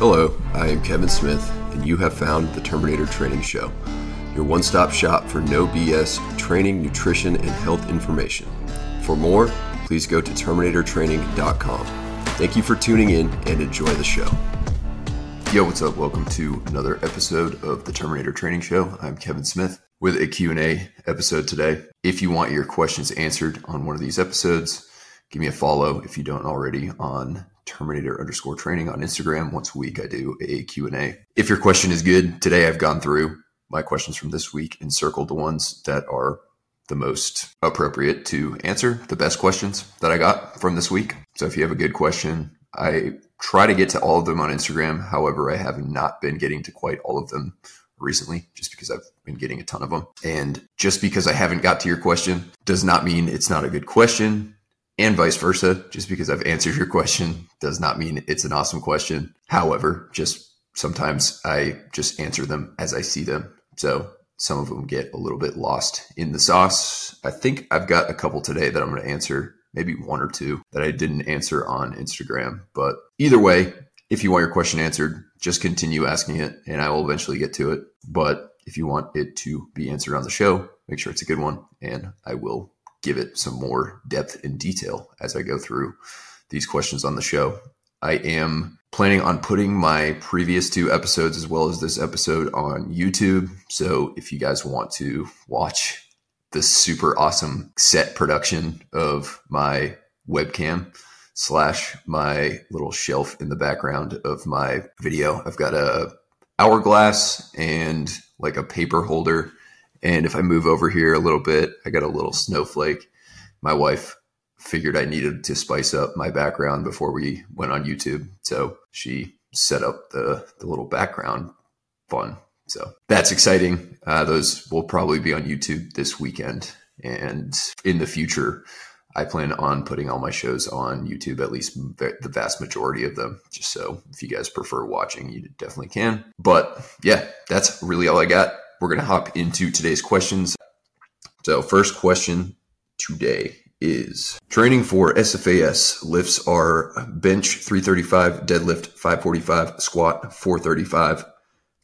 Hello, I am Kevin Smith, and you have found the Terminator Training Show, your one stop shop for no BS training, nutrition, and health information. For more, please go to TerminatorTraining.com. Thank you for tuning in and enjoy the show. Yo, what's up? Welcome to another episode of the Terminator Training Show. I'm Kevin Smith with a Q&A episode today. If you want your questions answered on one of these episodes, give me a follow if you don't already on Terminator underscore training on Instagram. Once a week, I do a Q&A. If your question is good, today I've gone through my questions from this week and circled the ones that are the most appropriate to answer, the best questions that I got from this week. So if you have a good question, I try to get to all of them on Instagram. However, I have not been getting to quite all of them recently just because I've been getting a ton of them. And just because I haven't got to your question does not mean it's not a good question and vice versa. Just because I've answered your question does not mean it's an awesome question. However, just sometimes I just answer them as I see them. So some of them get a little bit lost in the sauce. I think I've got a couple today that I'm going to answer, maybe one or two that I didn't answer on Instagram. But either way, if you want your question answered, just continue asking it and I will eventually get to it. But if you want it to be answered on the show, make sure it's a good one and I will give it some more depth and detail as I go through these questions on the show. I am planning on putting my previous two episodes as well as this episode on YouTube. So if you guys want to watch the super awesome set production of my webcam slash my little shelf in the background of my video, I've got a hourglass and like a paper holder and if I move over here a little bit, I got a little snowflake. My wife figured I needed to spice up my background before we went on YouTube. So she set up the, the little background fun. So that's exciting. Uh, those will probably be on YouTube this weekend. And in the future, I plan on putting all my shows on YouTube, at least the vast majority of them, just so if you guys prefer watching, you definitely can. But yeah, that's really all I got we're going to hop into today's questions. So, first question today is training for SFAS lifts are bench 335, deadlift 545, squat 435.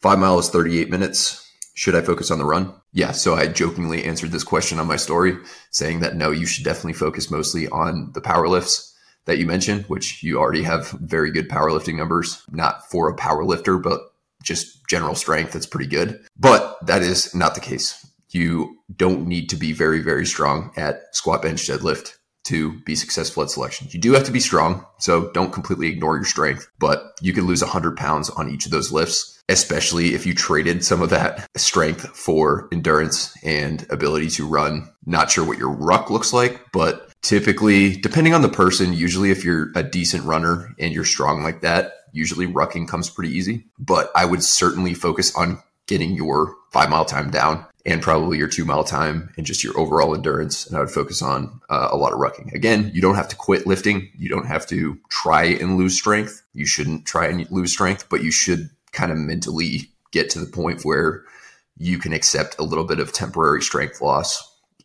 Five miles, 38 minutes. Should I focus on the run? Yeah, so I jokingly answered this question on my story saying that no, you should definitely focus mostly on the power lifts that you mentioned, which you already have very good powerlifting numbers, not for a power lifter, but just general strength, that's pretty good. But that is not the case. You don't need to be very, very strong at squat, bench, deadlift to be successful at selection. You do have to be strong, so don't completely ignore your strength, but you can lose 100 pounds on each of those lifts, especially if you traded some of that strength for endurance and ability to run. Not sure what your ruck looks like, but typically, depending on the person, usually if you're a decent runner and you're strong like that, usually rucking comes pretty easy. But I would certainly focus on getting your five mile time down and probably your two mile time and just your overall endurance. And I would focus on uh, a lot of rucking. Again, you don't have to quit lifting. You don't have to try and lose strength. You shouldn't try and lose strength, but you should kind of mentally get to the point where you can accept a little bit of temporary strength loss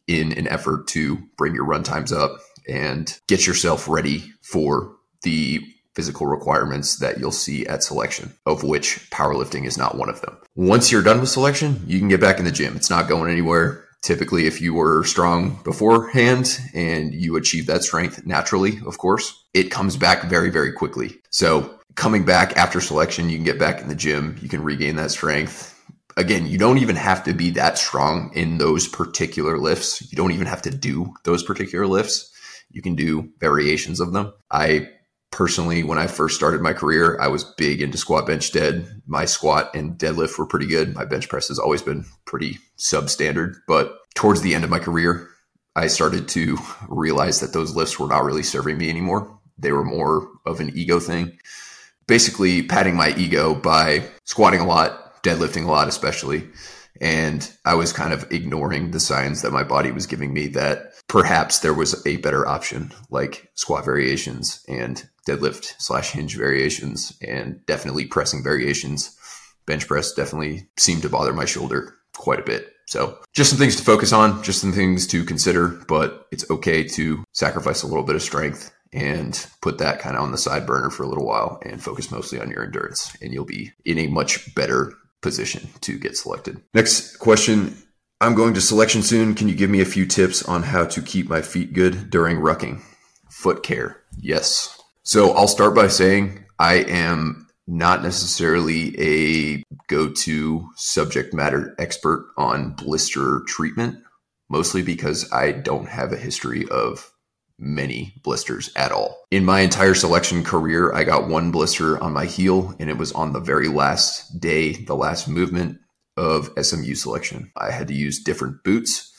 in an effort to bring your run times up and get yourself ready for the physical requirements that you'll see at selection, of which powerlifting is not one of them. Once you're done with selection, you can get back in the gym. It's not going anywhere. Typically, if you were strong beforehand and you achieve that strength naturally, of course, it comes back very, very quickly. So, coming back after selection, you can get back in the gym, you can regain that strength. Again, you don't even have to be that strong in those particular lifts. You don't even have to do those particular lifts. You can do variations of them. I personally, when I first started my career, I was big into squat, bench, dead. My squat and deadlift were pretty good. My bench press has always been pretty substandard. But towards the end of my career, I started to realize that those lifts were not really serving me anymore. They were more of an ego thing. Basically, patting my ego by squatting a lot, deadlifting a lot, especially. And I was kind of ignoring the signs that my body was giving me that perhaps there was a better option like squat variations and deadlift slash hinge variations and definitely pressing variations. Bench press definitely seemed to bother my shoulder quite a bit. So just some things to focus on, just some things to consider, but it's okay to sacrifice a little bit of strength and put that kind of on the side burner for a little while and focus mostly on your endurance. And you'll be in a much better position to get selected. Next question. I'm going to selection soon. Can you give me a few tips on how to keep my feet good during rucking? Foot care. Yes. So I'll start by saying I am not necessarily a go to subject matter expert on blister treatment, mostly because I don't have a history of many blisters at all. In my entire selection career, I got one blister on my heel, and it was on the very last day, the last movement of SMU selection. I had to use different boots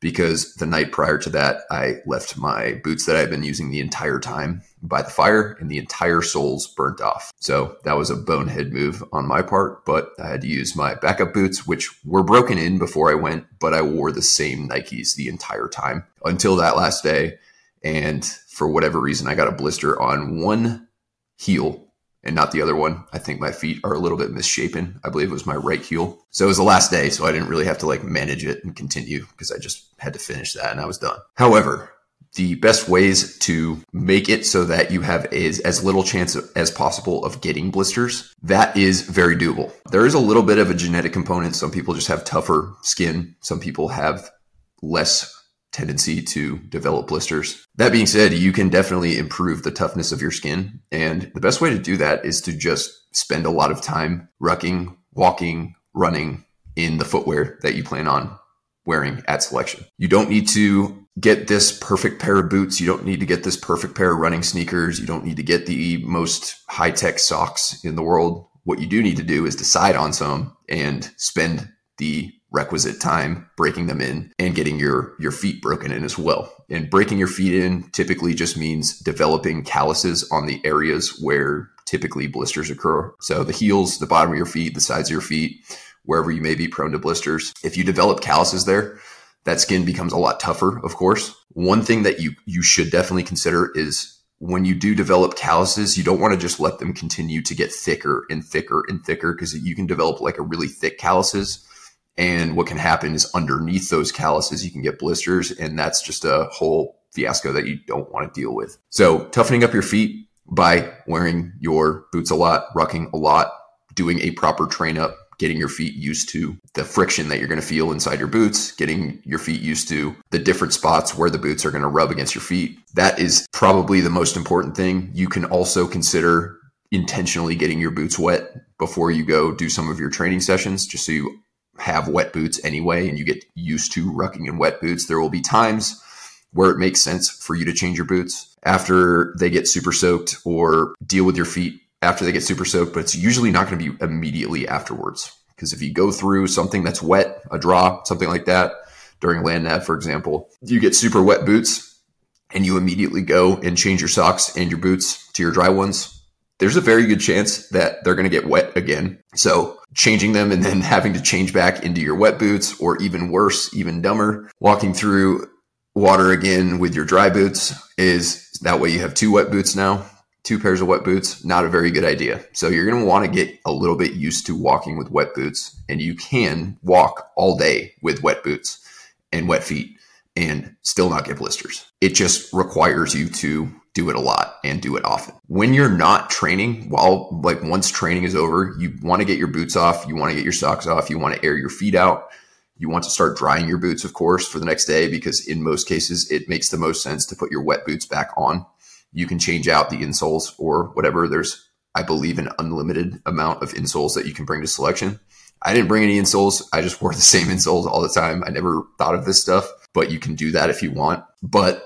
because the night prior to that, I left my boots that I've been using the entire time by the fire and the entire soles burnt off. So that was a bonehead move on my part, but I had to use my backup boots, which were broken in before I went, but I wore the same Nikes the entire time until that last day. And for whatever reason, I got a blister on one heel and not the other one. I think my feet are a little bit misshapen. I believe it was my right heel. So it was the last day, so I didn't really have to like manage it and continue because I just had to finish that and I was done. However, the best ways to make it so that you have as, as little chance as possible of getting blisters, that is very doable. There is a little bit of a genetic component. Some people just have tougher skin. Some people have less tendency to develop blisters. That being said, you can definitely improve the toughness of your skin. And the best way to do that is to just spend a lot of time rucking, walking, running in the footwear that you plan on wearing at selection. You don't need to get this perfect pair of boots. You don't need to get this perfect pair of running sneakers. You don't need to get the most high tech socks in the world. What you do need to do is decide on some and spend the requisite time breaking them in and getting your your feet broken in as well. And breaking your feet in typically just means developing calluses on the areas where typically blisters occur. So the heels, the bottom of your feet, the sides of your feet, wherever you may be prone to blisters. If you develop calluses there, that skin becomes a lot tougher, of course. One thing that you you should definitely consider is when you do develop calluses, you don't want to just let them continue to get thicker and thicker and thicker because you can develop like a really thick calluses and what can happen is underneath those calluses, you can get blisters, and that's just a whole fiasco that you don't want to deal with. So, toughening up your feet by wearing your boots a lot, rucking a lot, doing a proper train up, getting your feet used to the friction that you're going to feel inside your boots, getting your feet used to the different spots where the boots are going to rub against your feet. That is probably the most important thing. You can also consider intentionally getting your boots wet before you go do some of your training sessions, just so you have wet boots anyway and you get used to rucking in wet boots, there will be times where it makes sense for you to change your boots after they get super soaked or deal with your feet after they get super soaked, but it's usually not going to be immediately afterwards. Because if you go through something that's wet, a draw, something like that, during land nav, for example, you get super wet boots and you immediately go and change your socks and your boots to your dry ones, there's a very good chance that they're going to get wet again. So changing them and then having to change back into your wet boots, or even worse, even dumber, walking through water again with your dry boots is that way you have two wet boots now, two pairs of wet boots. Not a very good idea. So you're going to want to get a little bit used to walking with wet boots, and you can walk all day with wet boots and wet feet and still not get blisters. It just requires you to do it a lot and do it often. When you're not training, while like once training is over, you want to get your boots off, you want to get your socks off, you want to air your feet out. You want to start drying your boots, of course, for the next day because in most cases it makes the most sense to put your wet boots back on. You can change out the insoles or whatever. There's, I believe, an unlimited amount of insoles that you can bring to selection. I didn't bring any insoles. I just wore the same insoles all the time. I never thought of this stuff, but you can do that if you want. But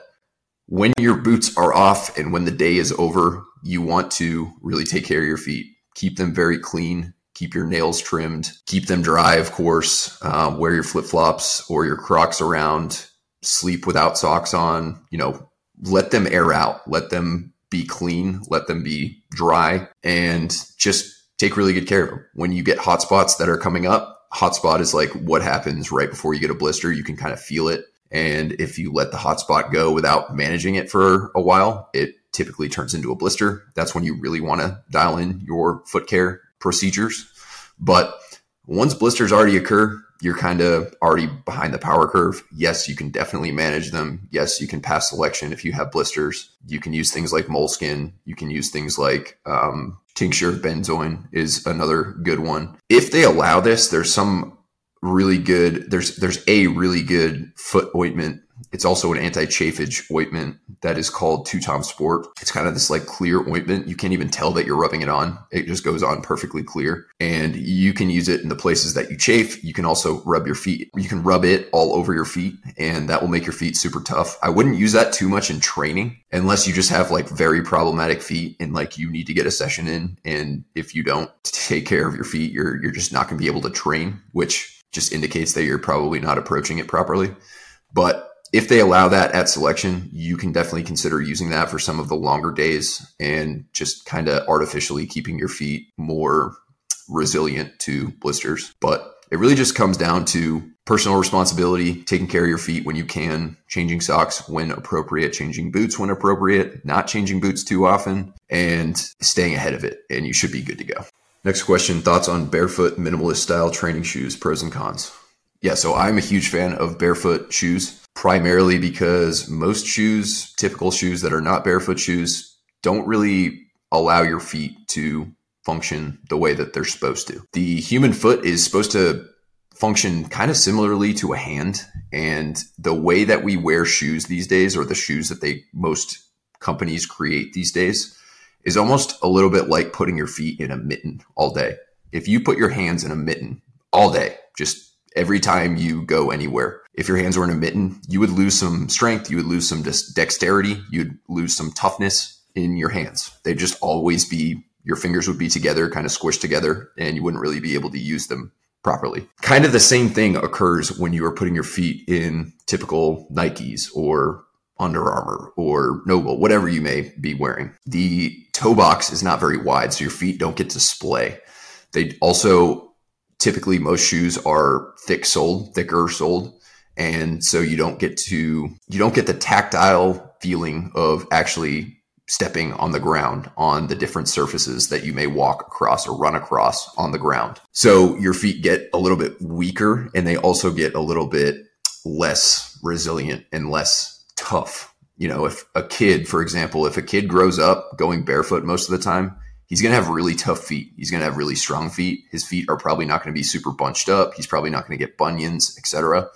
when your boots are off and when the day is over, you want to really take care of your feet. Keep them very clean. Keep your nails trimmed. Keep them dry, of course. Uh, wear your flip flops or your Crocs around. Sleep without socks on. You know, let them air out. Let them be clean. Let them be dry, and just take really good care of them. When you get hot spots that are coming up, hot spot is like what happens right before you get a blister. You can kind of feel it and if you let the hotspot go without managing it for a while, it typically turns into a blister. That's when you really want to dial in your foot care procedures. But once blisters already occur, you're kind of already behind the power curve. Yes, you can definitely manage them. Yes, you can pass selection if you have blisters. You can use things like moleskin. You can use things like um, tincture of benzoin is another good one. If they allow this, there's some really good. There's there's a really good foot ointment it's also an anti-chafage ointment that is called Two Tom Sport. It's kind of this like clear ointment. You can't even tell that you're rubbing it on. It just goes on perfectly clear. And you can use it in the places that you chafe. You can also rub your feet. You can rub it all over your feet and that will make your feet super tough. I wouldn't use that too much in training unless you just have like very problematic feet and like you need to get a session in. And if you don't take care of your feet, you're you're just not going to be able to train, which just indicates that you're probably not approaching it properly. But if they allow that at selection, you can definitely consider using that for some of the longer days and just kind of artificially keeping your feet more resilient to blisters. But it really just comes down to personal responsibility, taking care of your feet when you can, changing socks when appropriate, changing boots when appropriate, not changing boots too often, and staying ahead of it. And you should be good to go. Next question Thoughts on barefoot minimalist style training shoes, pros and cons? Yeah, so I'm a huge fan of barefoot shoes primarily because most shoes, typical shoes that are not barefoot shoes, don't really allow your feet to function the way that they're supposed to. The human foot is supposed to function kind of similarly to a hand. And the way that we wear shoes these days, or the shoes that they most companies create these days, is almost a little bit like putting your feet in a mitten all day. If you put your hands in a mitten all day, just every time you go anywhere. If your hands were in a mitten, you would lose some strength, you would lose some dexterity, you'd lose some toughness in your hands. They'd just always be, your fingers would be together, kind of squished together, and you wouldn't really be able to use them properly. Kind of the same thing occurs when you are putting your feet in typical Nikes or Under Armour or NOBULL, whatever you may be wearing. The toe box is not very wide, so your feet don't get to splay. They also typically most shoes are thick soled, thicker soled. And so you don't get to, you don't get the tactile feeling of actually stepping on the ground on the different surfaces that you may walk across or run across on the ground. So your feet get a little bit weaker and they also get a little bit less resilient and less tough. You know, if a kid, for example, if a kid grows up going barefoot most of the time, he's going to have really tough feet. He's going to have really strong feet. His feet are probably not going to be super bunched up. He's probably not going to get bunions, etc.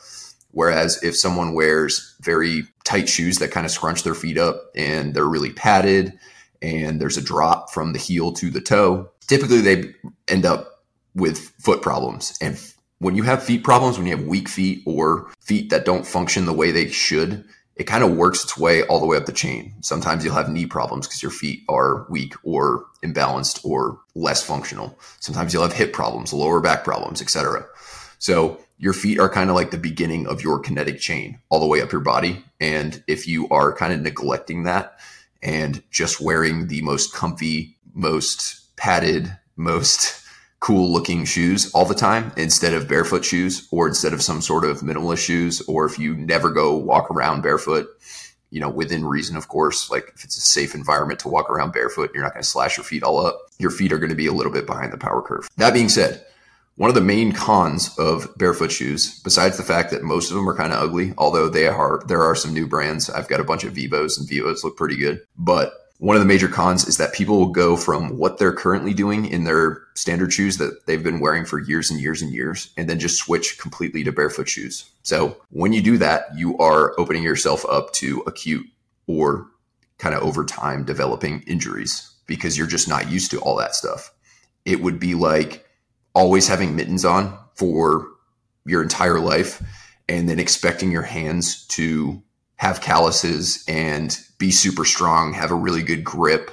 Whereas if someone wears very tight shoes that kind of scrunch their feet up and they're really padded and there's a drop from the heel to the toe, typically they end up with foot problems. And when you have feet problems, when you have weak feet or feet that don't function the way they should, it kind of works its way all the way up the chain. Sometimes you'll have knee problems because your feet are weak or imbalanced or less functional. Sometimes you'll have hip problems, lower back problems, etc. So your feet are kind of like the beginning of your kinetic chain all the way up your body. And if you are kind of neglecting that and just wearing the most comfy, most padded, most cool looking shoes all the time instead of barefoot shoes or instead of some sort of minimalist shoes or if you never go walk around barefoot you know within reason of course like if it's a safe environment to walk around barefoot you're not going to slash your feet all up. Your feet are going to be a little bit behind the power curve. That being said one of the main cons of barefoot shoes besides the fact that most of them are kind of ugly although they are there are some new brands. I've got a bunch of vivos and vivos look pretty good but one of the major cons is that people will go from what they're currently doing in their standard shoes that they've been wearing for years and years and years, and then just switch completely to barefoot shoes. So when you do that, you are opening yourself up to acute or kind of over time developing injuries because you're just not used to all that stuff. It would be like always having mittens on for your entire life and then expecting your hands to have calluses and be super strong, have a really good grip,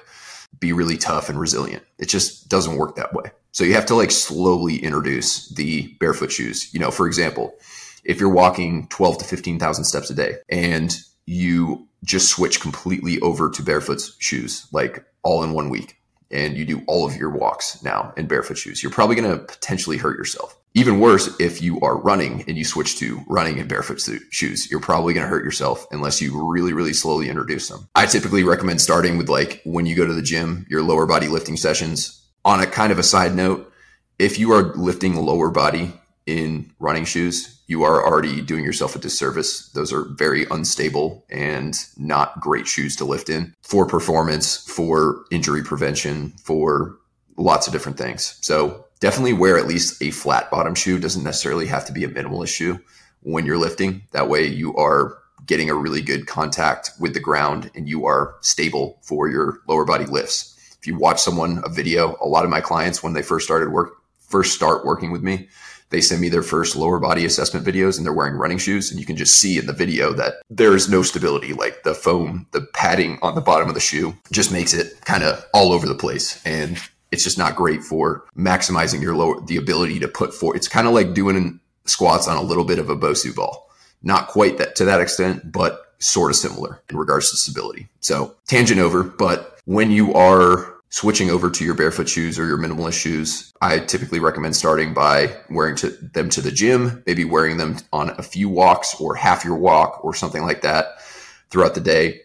be really tough and resilient. It just doesn't work that way. So you have to like slowly introduce the barefoot shoes. You know, for example, if you're walking 12 to 15,000 steps a day and you just switch completely over to barefoot shoes, like all in one week, and you do all of your walks now in barefoot shoes, you're probably going to potentially hurt yourself. Even worse, if you are running and you switch to running in barefoot shoes, you're probably going to hurt yourself unless you really, really slowly introduce them. I typically recommend starting with like when you go to the gym, your lower body lifting sessions. On a kind of a side note, if you are lifting lower body, in running shoes, you are already doing yourself a disservice. Those are very unstable and not great shoes to lift in for performance, for injury prevention, for lots of different things. So definitely wear at least a flat bottom shoe. Doesn't necessarily have to be a minimalist shoe when you're lifting. That way you are getting a really good contact with the ground and you are stable for your lower body lifts. If you watch someone a video, a lot of my clients when they first started work first start working with me, they send me their first lower body assessment videos and they're wearing running shoes and you can just see in the video that there's no stability like the foam the padding on the bottom of the shoe just makes it kind of all over the place and it's just not great for maximizing your lower the ability to put forward it's kind of like doing squats on a little bit of a bosu ball not quite that to that extent but sort of similar in regards to stability so tangent over but when you are switching over to your barefoot shoes or your minimalist shoes, I typically recommend starting by wearing to them to the gym, maybe wearing them on a few walks or half your walk or something like that throughout the day.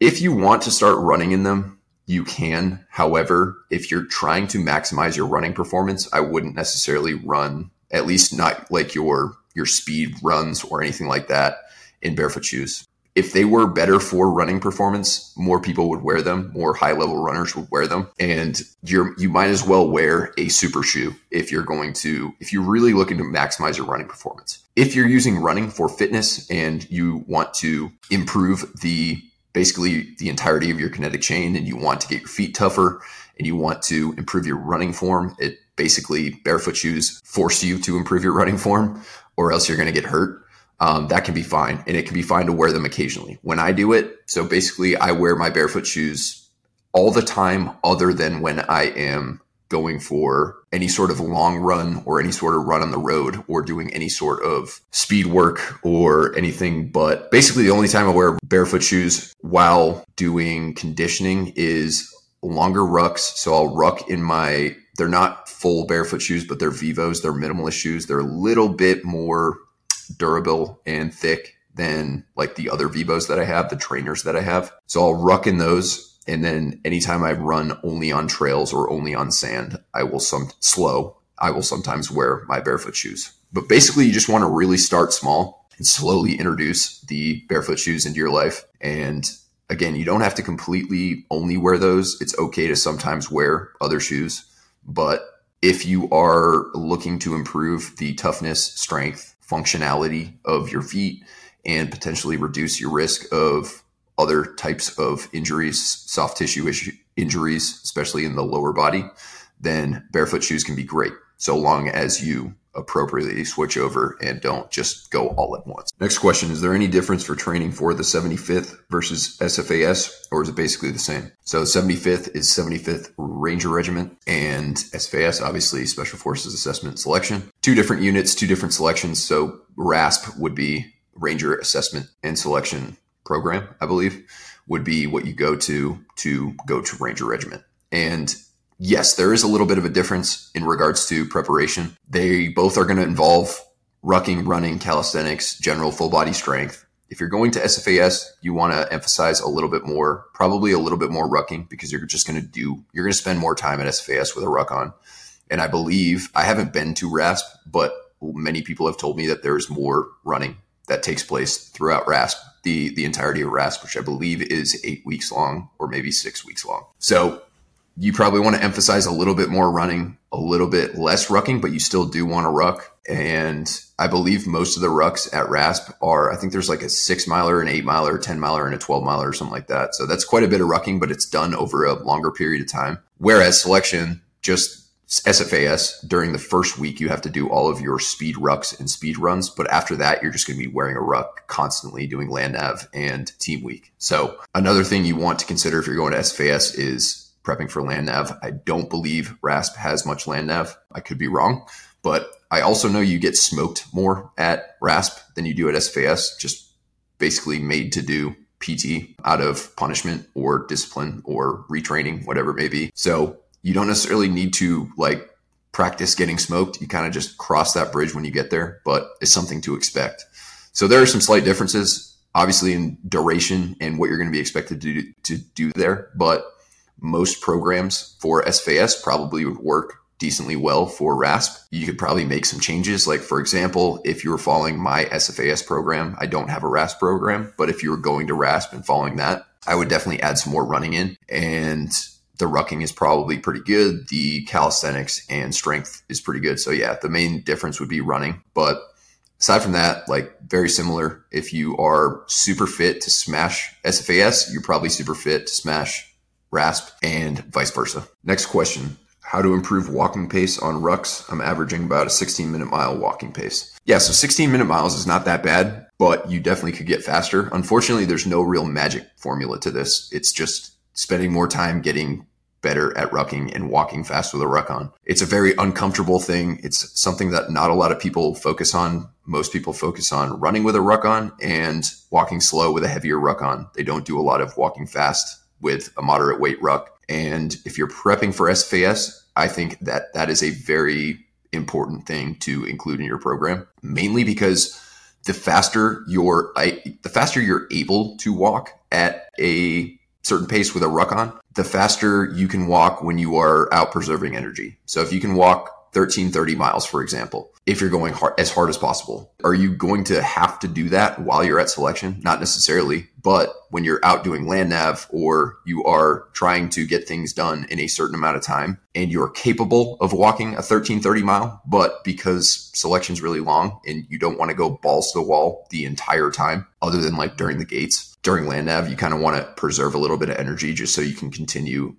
If you want to start running in them, you can. However, if you're trying to maximize your running performance, I wouldn't necessarily run, at least not like your your speed runs or anything like that in barefoot shoes if they were better for running performance, more people would wear them, more high level runners would wear them. And you're you might as well wear a super shoe if you're going to if you're really looking to maximize your running performance. If you're using running for fitness and you want to improve the basically the entirety of your kinetic chain and you want to get your feet tougher and you want to improve your running form, it basically barefoot shoes force you to improve your running form or else you're going to get hurt um, that can be fine. And it can be fine to wear them occasionally. When I do it, so basically I wear my barefoot shoes all the time, other than when I am going for any sort of long run or any sort of run on the road or doing any sort of speed work or anything. But basically, the only time I wear barefoot shoes while doing conditioning is longer rucks. So I'll ruck in my, they're not full barefoot shoes, but they're Vivos. They're minimalist shoes. They're a little bit more durable and thick than like the other Vivos that I have, the trainers that I have. So I'll ruck in those. And then anytime I run only on trails or only on sand, I will some slow. I will sometimes wear my barefoot shoes. But basically, you just want to really start small and slowly introduce the barefoot shoes into your life. And again, you don't have to completely only wear those. It's okay to sometimes wear other shoes. But if you are looking to improve the toughness, strength, functionality of your feet and potentially reduce your risk of other types of injuries, soft tissue issue, injuries, especially in the lower body, then barefoot shoes can be great so long as you appropriately switch over and don't just go all at once. Next question Is there any difference for training for the 75th versus SFAS, or is it basically the same? So, 75th is 75th Ranger Regiment, and SFAS, obviously, Special Forces Assessment Selection. Two different units, two different selections. So, RASP would be Ranger Assessment and Selection Program, I believe, would be what you go to to go to Ranger Regiment. And yes, there is a little bit of a difference in regards to preparation. They both are going to involve rucking, running, calisthenics, general full body strength. If you're going to SFAS, you want to emphasize a little bit more, probably a little bit more rucking because you're just going to do, you're going to spend more time at SFAS with a ruck on. And I believe, I haven't been to RASP, but many people have told me that there's more running that takes place throughout RASP, the, the entirety of RASP, which I believe is eight weeks long or maybe six weeks long. So you probably want to emphasize a little bit more running, a little bit less rucking, but you still do want to ruck. And I believe most of the rucks at RASP are, I think there's like a six miler, an eight miler, 10 miler, and a 12 miler or something like that. So that's quite a bit of rucking, but it's done over a longer period of time. Whereas selection, just SFAS, during the first week, you have to do all of your speed rucks and speed runs. But after that, you're just going to be wearing a ruck constantly doing land nav and team week. So another thing you want to consider if you're going to SFAS is prepping for land nav. I don't believe RASP has much land nav. I could be wrong, but I also know you get smoked more at RASP than you do at SFAS, just basically made to do PT out of punishment or discipline or retraining, whatever it may be. So you don't necessarily need to like practice getting smoked. You kind of just cross that bridge when you get there, but it's something to expect. So there are some slight differences, obviously in duration and what you're going to be expected to do, to do there, but most programs for SFAS probably would work decently well for RASP. You could probably make some changes. Like, for example, if you were following my SFAS program, I don't have a RASP program, but if you were going to RASP and following that, I would definitely add some more running in. And the rucking is probably pretty good. The calisthenics and strength is pretty good. So, yeah, the main difference would be running. But aside from that, like very similar. If you are super fit to smash SFAS, you're probably super fit to smash RASP and vice versa. Next question how to improve walking pace on rucks. I'm averaging about a 16 minute mile walking pace. Yeah, so 16 minute miles is not that bad, but you definitely could get faster. Unfortunately, there's no real magic formula to this. It's just spending more time getting better at rucking and walking fast with a ruck on. It's a very uncomfortable thing. It's something that not a lot of people focus on. Most people focus on running with a ruck on and walking slow with a heavier ruck on. They don't do a lot of walking fast with a moderate weight ruck. And if you're prepping for SFAS, I think that that is a very important thing to include in your program, mainly because the faster you're the faster you're able to walk at a certain pace with a ruck on, the faster you can walk when you are out preserving energy. So if you can walk 13, 30 miles, for example, if you're going hard, as hard as possible. Are you going to have to do that while you're at selection? Not necessarily, but when you're out doing land nav or you are trying to get things done in a certain amount of time and you're capable of walking a 13, 30 mile, but because selection's really long and you don't want to go balls to the wall the entire time, other than like during the gates, during land nav, you kind of want to preserve a little bit of energy just so you can continue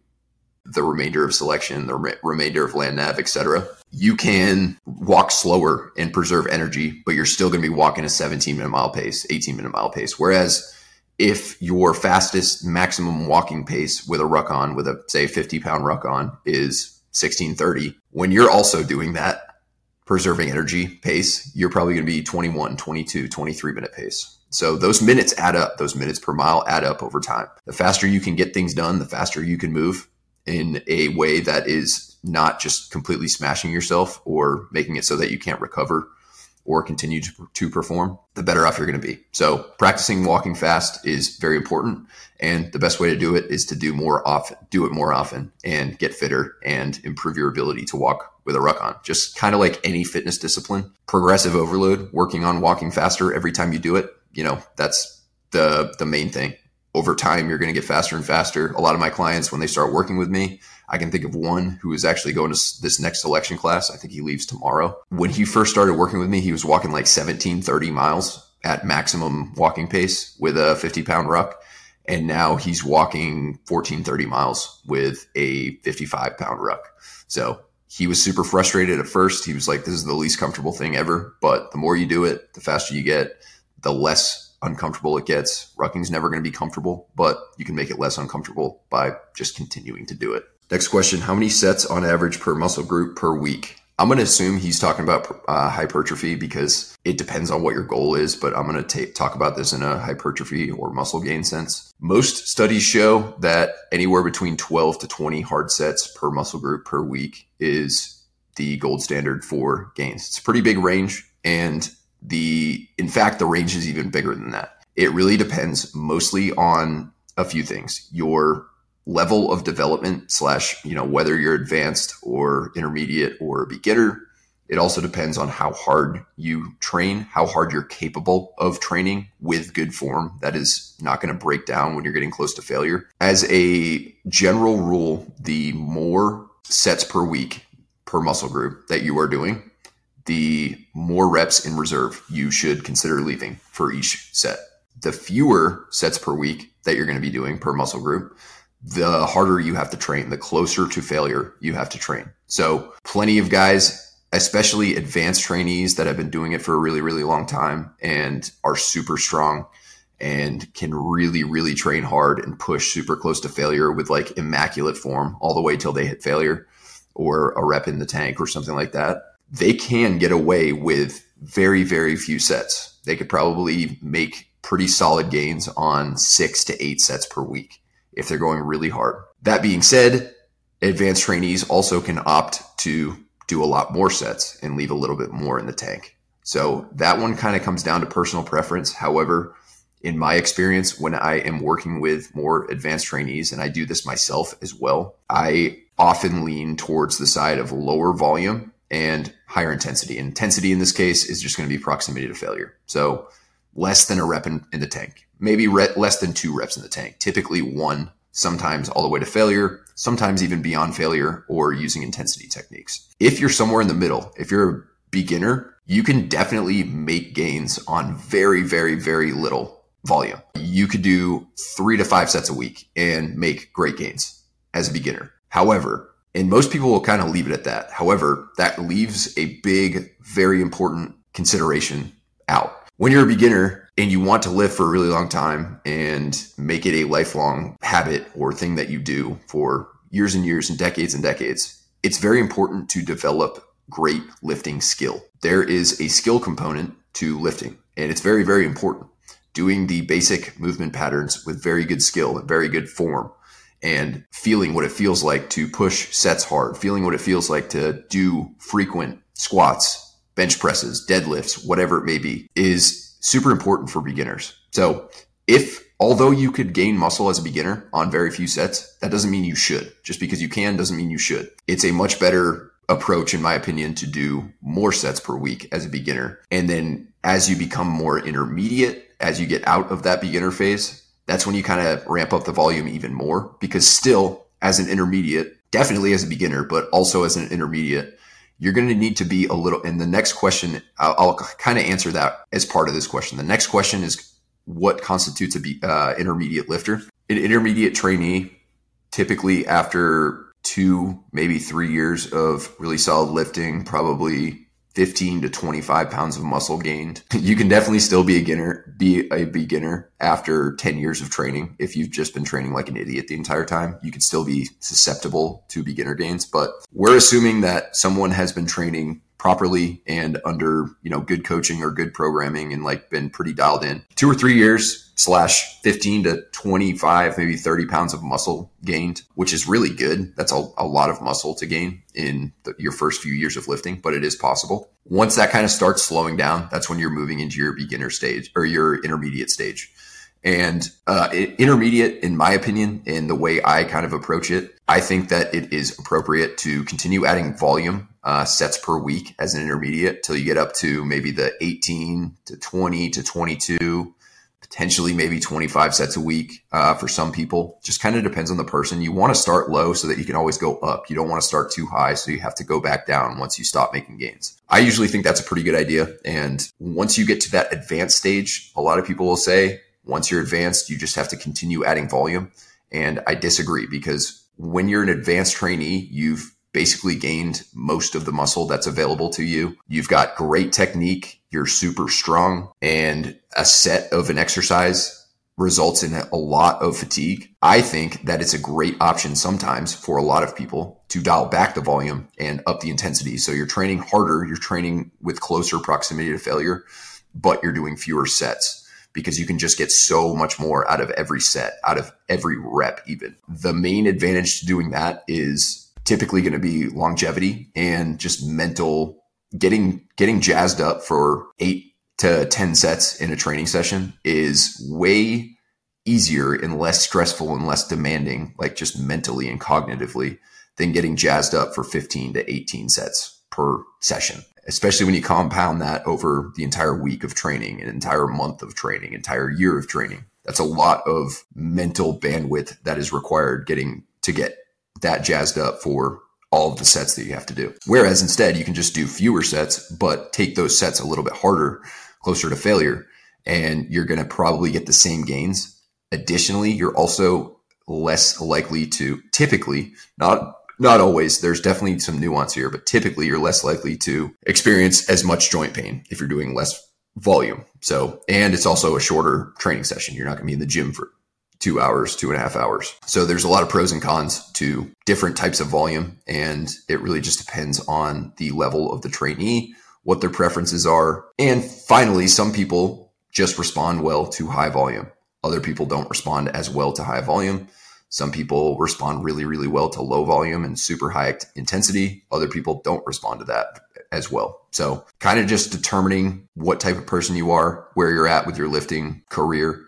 the remainder of selection, the re- remainder of land nav, etc. You can walk slower and preserve energy, but you're still going to be walking a 17 minute mile pace, 18 minute mile pace. Whereas if your fastest maximum walking pace with a ruck on, with a say 50 pound ruck on, is 1630, when you're also doing that, preserving energy pace, you're probably going to be 21, 22, 23 minute pace. So those minutes add up, those minutes per mile add up over time. The faster you can get things done, the faster you can move, in a way that is not just completely smashing yourself or making it so that you can't recover or continue to, to perform, the better off you're going to be. So practicing walking fast is very important. And the best way to do it is to do more often, do it more often and get fitter and improve your ability to walk with a ruck on. Just kind of like any fitness discipline, progressive overload, working on walking faster every time you do it. You know, that's the, the main thing over time, you're going to get faster and faster. A lot of my clients, when they start working with me, I can think of one who is actually going to this next selection class. I think he leaves tomorrow. When he first started working with me, he was walking like 17, 30 miles at maximum walking pace with a 50 pound ruck. And now he's walking 14, 30 miles with a 55 pound ruck. So he was super frustrated at first. He was like, this is the least comfortable thing ever. But the more you do it, the faster you get, the less uncomfortable it gets. Rucking's never going to be comfortable, but you can make it less uncomfortable by just continuing to do it. Next question How many sets on average per muscle group per week? I'm going to assume he's talking about uh, hypertrophy because it depends on what your goal is, but I'm going to talk about this in a hypertrophy or muscle gain sense. Most studies show that anywhere between 12 to 20 hard sets per muscle group per week is the gold standard for gains. It's a pretty big range. And the in fact, the range is even bigger than that. It really depends mostly on a few things. Your level of development slash, you know, whether you're advanced or intermediate or beginner. It also depends on how hard you train, how hard you're capable of training with good form that is not going to break down when you're getting close to failure. As a general rule, the more sets per week per muscle group that you are doing, the more reps in reserve you should consider leaving for each set. The fewer sets per week that you're going to be doing per muscle group, the harder you have to train, the closer to failure you have to train. So, plenty of guys, especially advanced trainees that have been doing it for a really, really long time and are super strong and can really, really train hard and push super close to failure with like immaculate form all the way till they hit failure or a rep in the tank or something like that they can get away with very, very few sets. They could probably make pretty solid gains on six to eight sets per week if they're going really hard. That being said, advanced trainees also can opt to do a lot more sets and leave a little bit more in the tank. So that one kind of comes down to personal preference. However, in my experience, when I am working with more advanced trainees, and I do this myself as well, I often lean towards the side of lower volume and higher intensity. Intensity in this case is just going to be proximity to failure. So less than a rep in, in the tank, maybe re- less than two reps in the tank, typically one, sometimes all the way to failure, sometimes even beyond failure or using intensity techniques. If you're somewhere in the middle, if you're a beginner, you can definitely make gains on very, very, very little volume. You could do three to five sets a week and make great gains as a beginner. However, and most people will kind of leave it at that. However, that leaves a big, very important consideration out. When you're a beginner and you want to live for a really long time and make it a lifelong habit or thing that you do for years and years and decades and decades, it's very important to develop great lifting skill. There is a skill component to lifting, and it's very, very important. Doing the basic movement patterns with very good skill and very good form and feeling what it feels like to push sets hard, feeling what it feels like to do frequent squats, bench presses, deadlifts, whatever it may be, is super important for beginners. So if although you could gain muscle as a beginner on very few sets, that doesn't mean you should. Just because you can doesn't mean you should. It's a much better approach, in my opinion, to do more sets per week as a beginner. And then as you become more intermediate, as you get out of that beginner phase, that's when you kind of ramp up the volume even more because still as an intermediate, definitely as a beginner, but also as an intermediate, you're going to need to be a little. And the next question, I'll, I'll kind of answer that as part of this question. The next question is what constitutes a be, uh, intermediate lifter? An intermediate trainee, typically after two, maybe three years of really solid lifting, probably 15 to 25 pounds of muscle gained. You can definitely still be a beginner, be a beginner after 10 years of training. If you've just been training like an idiot the entire time, you could still be susceptible to beginner gains. But we're assuming that someone has been training properly and under, you know, good coaching or good programming and like been pretty dialed in. Two or three years slash 15 to 25, maybe 30 pounds of muscle gained, which is really good. That's a, a lot of muscle to gain in the, your first few years of lifting, but it is possible. Once that kind of starts slowing down, that's when you're moving into your beginner stage or your intermediate stage. And uh, intermediate, in my opinion, in the way I kind of approach it, I think that it is appropriate to continue adding volume uh, sets per week as an intermediate till you get up to maybe the 18 to 20 to 22 potentially maybe 25 sets a week uh, for some people. Just kind of depends on the person. You want to start low so that you can always go up. You don't want to start too high, so you have to go back down once you stop making gains. I usually think that's a pretty good idea. And once you get to that advanced stage, a lot of people will say, once you're advanced, you just have to continue adding volume. And I disagree because when you're an advanced trainee, you've basically gained most of the muscle that's available to you. You've got great technique. You're super strong and a set of an exercise results in a lot of fatigue. I think that it's a great option sometimes for a lot of people to dial back the volume and up the intensity. So you're training harder, you're training with closer proximity to failure, but you're doing fewer sets because you can just get so much more out of every set, out of every rep, even. The main advantage to doing that is typically going to be longevity and just mental getting getting jazzed up for 8 to 10 sets in a training session is way easier and less stressful and less demanding like just mentally and cognitively than getting jazzed up for 15 to 18 sets per session especially when you compound that over the entire week of training an entire month of training entire year of training. That's a lot of mental bandwidth that is required getting to get that jazzed up for all of the sets that you have to do. Whereas instead, you can just do fewer sets, but take those sets a little bit harder, closer to failure, and you're going to probably get the same gains. Additionally, you're also less likely to typically not not always there's definitely some nuance here but typically you're less likely to experience as much joint pain if you're doing less volume so and it's also a shorter training session you're not going to be in the gym for two hours, two and a half hours. So there's a lot of pros and cons to different types of volume. And it really just depends on the level of the trainee, what their preferences are. And finally, some people just respond well to high volume. Other people don't respond as well to high volume. Some people respond really, really well to low volume and super high intensity. Other people don't respond to that as well. So, kind of just determining what type of person you are, where you're at with your lifting career,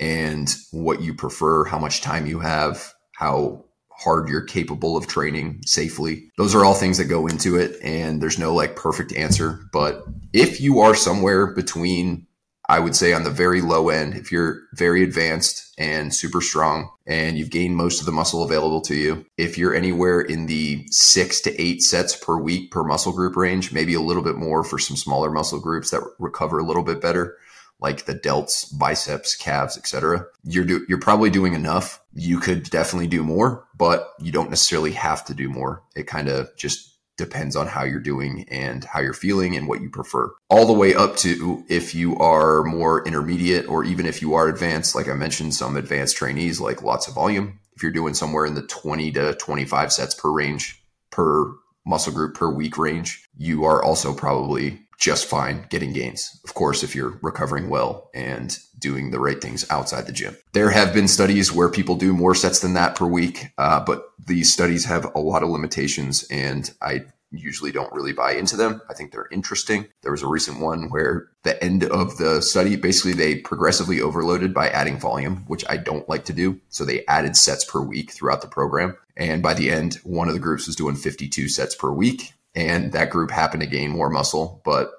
and what you prefer, how much time you have, how hard you're capable of training safely. Those are all things that go into it. And there's no like perfect answer. But if you are somewhere between I would say on the very low end, if you're very advanced and super strong and you've gained most of the muscle available to you, if you're anywhere in the six to eight sets per week per muscle group range, maybe a little bit more for some smaller muscle groups that recover a little bit better, like the delts, biceps, calves, etc. You're do, you're probably doing enough. You could definitely do more, but you don't necessarily have to do more. It kind of just depends on how you're doing and how you're feeling and what you prefer. All the way up to if you are more intermediate or even if you are advanced, like I mentioned, some advanced trainees like lots of volume. If you're doing somewhere in the 20 to 25 sets per range per muscle group per week range, you are also probably just fine getting gains. Of course, if you're recovering well and doing the right things outside the gym. There have been studies where people do more sets than that per week, uh, but these studies have a lot of limitations, and I usually don't really buy into them. I think they're interesting. There was a recent one where the end of the study, basically, they progressively overloaded by adding volume, which I don't like to do. So they added sets per week throughout the program. And by the end, one of the groups was doing 52 sets per week and that group happened to gain more muscle, but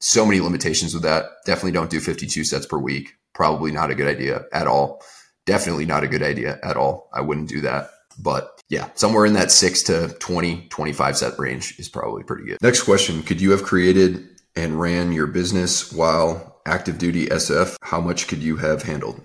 so many limitations with that. Definitely don't do 52 sets per week. Probably not a good idea at all. Definitely not a good idea at all. I wouldn't do that. But yeah, somewhere in that 6 to 20, 25 set range is probably pretty good. Next question Could you have created and ran your business while active duty SF? How much could you have handled?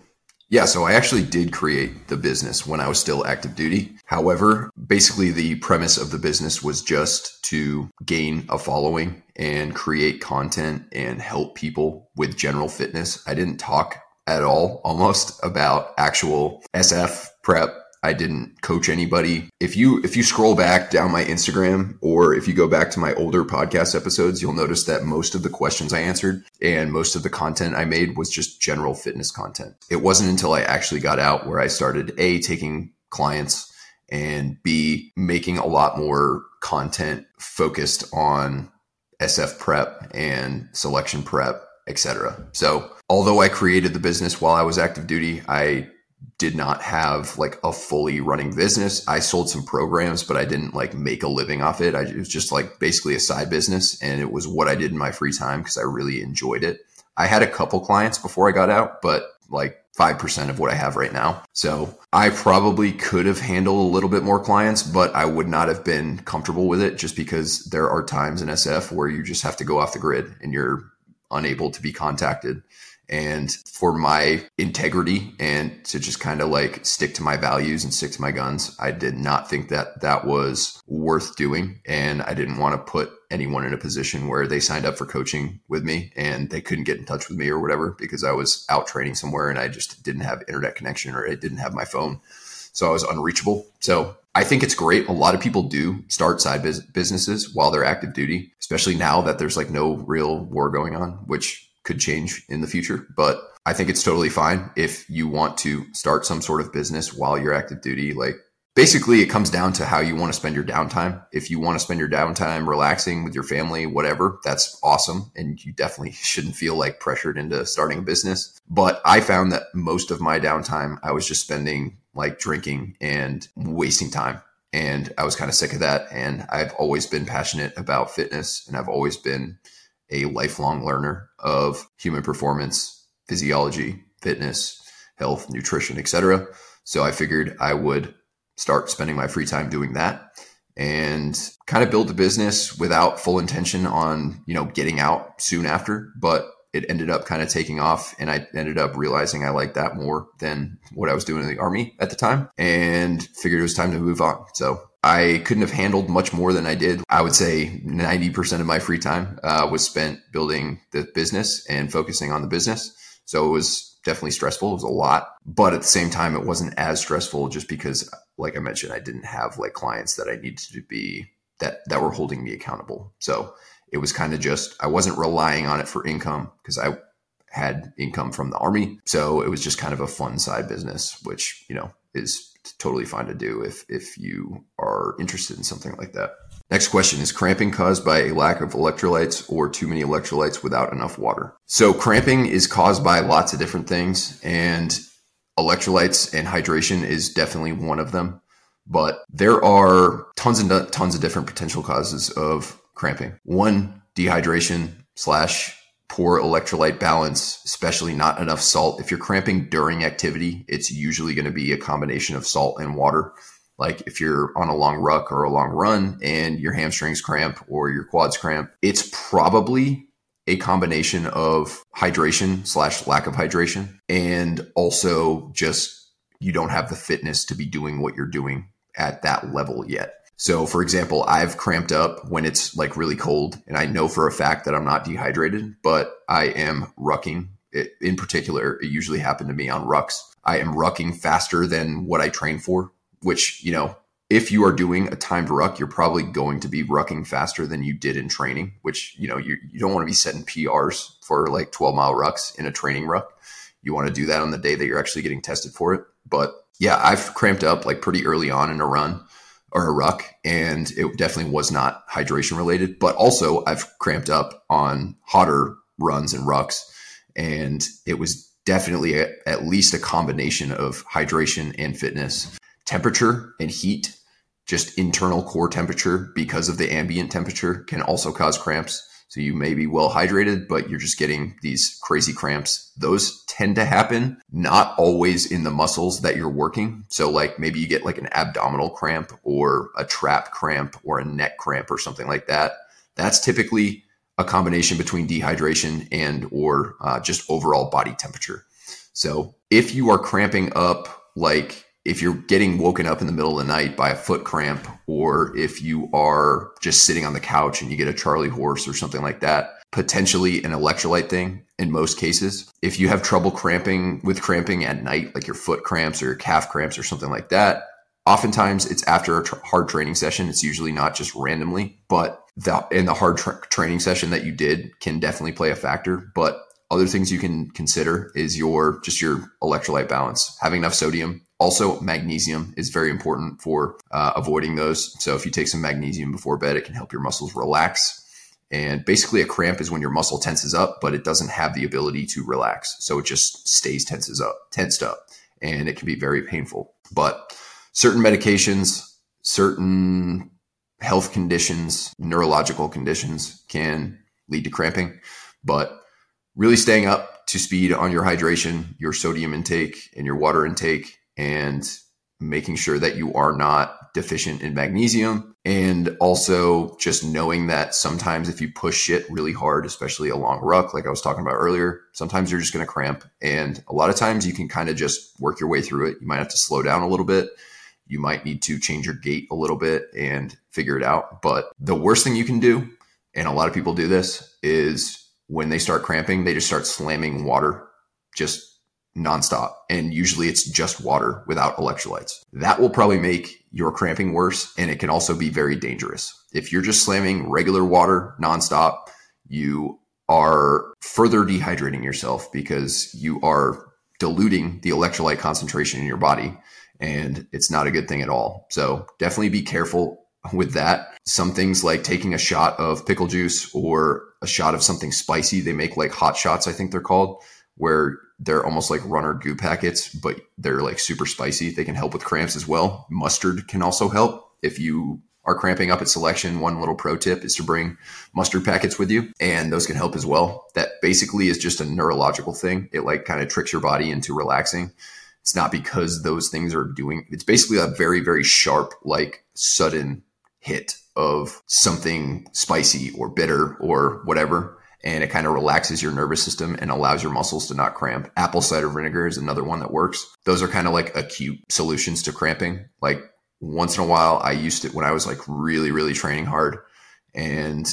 Yeah, so I actually did create the business when I was still active duty. However, basically the premise of the business was just to gain a following and create content and help people with general fitness. I didn't talk at all almost about actual SF prep I didn't coach anybody. If you if you scroll back down my Instagram or if you go back to my older podcast episodes, you'll notice that most of the questions I answered and most of the content I made was just general fitness content. It wasn't until I actually got out where I started A taking clients and B making a lot more content focused on SF prep and selection prep, etc. So, although I created the business while I was active duty, I did not have like a fully running business. I sold some programs, but I didn't like make a living off it. I, it was just like basically a side business and it was what I did in my free time because I really enjoyed it. I had a couple clients before I got out, but like 5% of what I have right now. So I probably could have handled a little bit more clients, but I would not have been comfortable with it just because there are times in SF where you just have to go off the grid and you're unable to be contacted and for my integrity and to just kind of like stick to my values and stick to my guns i did not think that that was worth doing and i didn't want to put anyone in a position where they signed up for coaching with me and they couldn't get in touch with me or whatever because i was out training somewhere and i just didn't have internet connection or i didn't have my phone so i was unreachable so I think it's great. A lot of people do start side businesses while they're active duty, especially now that there's like no real war going on, which could change in the future. But I think it's totally fine if you want to start some sort of business while you're active duty. Like basically, it comes down to how you want to spend your downtime. If you want to spend your downtime relaxing with your family, whatever, that's awesome. And you definitely shouldn't feel like pressured into starting a business. But I found that most of my downtime, I was just spending like drinking and wasting time. And I was kind of sick of that. And I've always been passionate about fitness and I've always been a lifelong learner of human performance, physiology, fitness, health, nutrition, etc. So I figured I would start spending my free time doing that and kind of build a business without full intention on, you know, getting out soon after, but it ended up kind of taking off and I ended up realizing I liked that more than what I was doing in the army at the time and figured it was time to move on. So I couldn't have handled much more than I did. I would say 90% of my free time uh, was spent building the business and focusing on the business. So it was definitely stressful. It was a lot, but at the same time, it wasn't as stressful just because, like I mentioned, I didn't have like clients that I needed to be that that were holding me accountable. So it was kind of just I wasn't relying on it for income because I had income from the army. So it was just kind of a fun side business, which you know is totally fine to do if if you are interested in something like that. Next question is cramping caused by a lack of electrolytes or too many electrolytes without enough water? So cramping is caused by lots of different things and electrolytes and hydration is definitely one of them. But there are tons and tons of different potential causes of cramping. One, dehydration slash poor electrolyte balance, especially not enough salt. If you're cramping during activity, it's usually going to be a combination of salt and water. Like if you're on a long ruck or a long run and your hamstrings cramp or your quads cramp, it's probably a combination of hydration slash lack of hydration and also just you don't have the fitness to be doing what you're doing at that level yet. So, for example, I've cramped up when it's like really cold, and I know for a fact that I'm not dehydrated, but I am rucking. It, in particular, it usually happened to me on rucks. I am rucking faster than what I train for, which, you know, if you are doing a timed ruck, you're probably going to be rucking faster than you did in training, which, you know, you, you don't want to be setting PRs for like 12 mile rucks in a training ruck. You want to do that on the day that you're actually getting tested for it. But yeah, I've cramped up like pretty early on in a run or a ruck, and it definitely was not hydration related. But also, I've cramped up on hotter runs and rucks, and it was definitely a, at least a combination of hydration and fitness, temperature and heat. Just internal core temperature because of the ambient temperature can also cause cramps. So you may be well hydrated, but you're just getting these crazy cramps. Those tend to happen not always in the muscles that you're working. So like maybe you get like an abdominal cramp or a trap cramp or a neck cramp or something like that. That's typically a combination between dehydration and or uh, just overall body temperature. So if you are cramping up like if you're getting woken up in the middle of the night by a foot cramp, or if you are just sitting on the couch and you get a Charlie horse or something like that, potentially an electrolyte thing in most cases. If you have trouble cramping with cramping at night, like your foot cramps or your calf cramps or something like that, oftentimes it's after a tr- hard training session. It's usually not just randomly, but the, in the hard tra- training session that you did can definitely play a factor. But other things you can consider is your just your electrolyte balance, having enough sodium, also, magnesium is very important for uh, avoiding those. So, if you take some magnesium before bed, it can help your muscles relax. And basically, a cramp is when your muscle tenses up, but it doesn't have the ability to relax. So, it just stays tenses up, tensed up, and it can be very painful. But certain medications, certain health conditions, neurological conditions can lead to cramping. But really staying up to speed on your hydration, your sodium intake, and your water intake and making sure that you are not deficient in magnesium and also just knowing that sometimes if you push shit really hard especially a long ruck like i was talking about earlier sometimes you're just going to cramp and a lot of times you can kind of just work your way through it. You might have to slow down a little bit. You might need to change your gait a little bit and figure it out but the worst thing you can do and a lot of people do this is when they start cramping they just start slamming water just nonstop. And usually it's just water without electrolytes. That will probably make your cramping worse. And it can also be very dangerous. If you're just slamming regular water nonstop, you are further dehydrating yourself because you are diluting the electrolyte concentration in your body. And it's not a good thing at all. So definitely be careful with that. Some things like taking a shot of pickle juice or a shot of something spicy. They make like hot shots, I think they're called, where they're almost like runner goo packets, but they're like super spicy. They can help with cramps as well. Mustard can also help if you are cramping up at selection. One little pro tip is to bring mustard packets with you, and those can help as well. That basically is just a neurological thing. It like kind of tricks your body into relaxing. It's not because those things are doing. It's basically a very very sharp like sudden hit of something spicy or bitter or whatever and it kind of relaxes your nervous system and allows your muscles to not cramp. Apple cider vinegar is another one that works. Those are kind of like acute solutions to cramping. Like once in a while, I used it when I was like really, really training hard and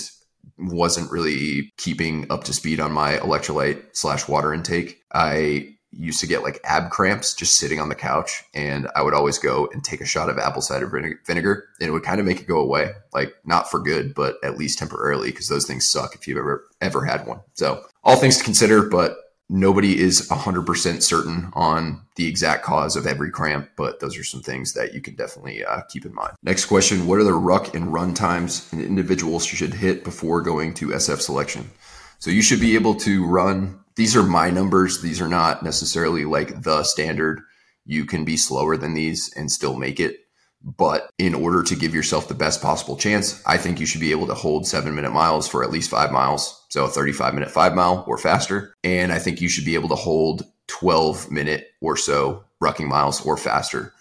wasn't really keeping up to speed on my electrolyte slash water intake. I used to get like ab cramps just sitting on the couch and i would always go and take a shot of apple cider vinegar and it would kind of make it go away like not for good but at least temporarily because those things suck if you've ever ever had one. So all things to consider but nobody is 100% certain on the exact cause of every cramp but those are some things that you can definitely uh, keep in mind. Next question what are the ruck and run times an individual should hit before going to sf selection? So you should be able to run these are my numbers. These are not necessarily like the standard. You can be slower than these and still make it. But in order to give yourself the best possible chance, I think you should be able to hold seven minute miles for at least five miles. So a 35 minute five mile or faster. And I think you should be able to hold 12 minute or so rucking miles or faster.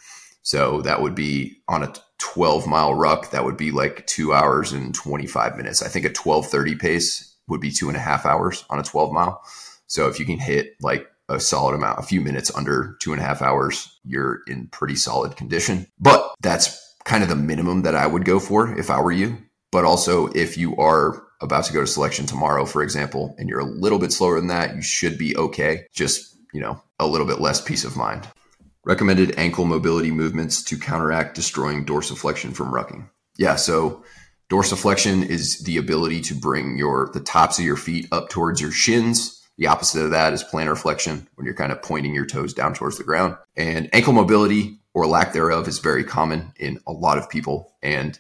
So that would be on a 12 mile ruck, that would be like two hours and 25 minutes. I think a 1230 pace would be two and a half hours on a 12 mile. So if you can hit like a solid amount, a few minutes under two and a half hours, you're in pretty solid condition. But that's kind of the minimum that I would go for if I were you. But also, if you are about to go to selection tomorrow, for example, and you're a little bit slower than that, you should be okay. Just, you know, a little bit less peace of mind. Recommended ankle mobility movements to counteract destroying dorsiflexion from rucking. Yeah, so dorsiflexion is the ability to bring your the tops of your feet up towards your shins the opposite of that is plantar flexion when you're kind of pointing your toes down towards the ground. And ankle mobility or lack thereof is very common in a lot of people. And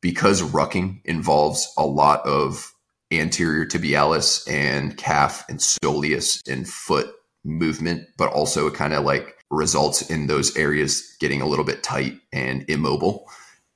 because rucking involves a lot of anterior tibialis and calf and soleus and foot movement, but also it kind of like results in those areas getting a little bit tight and immobile.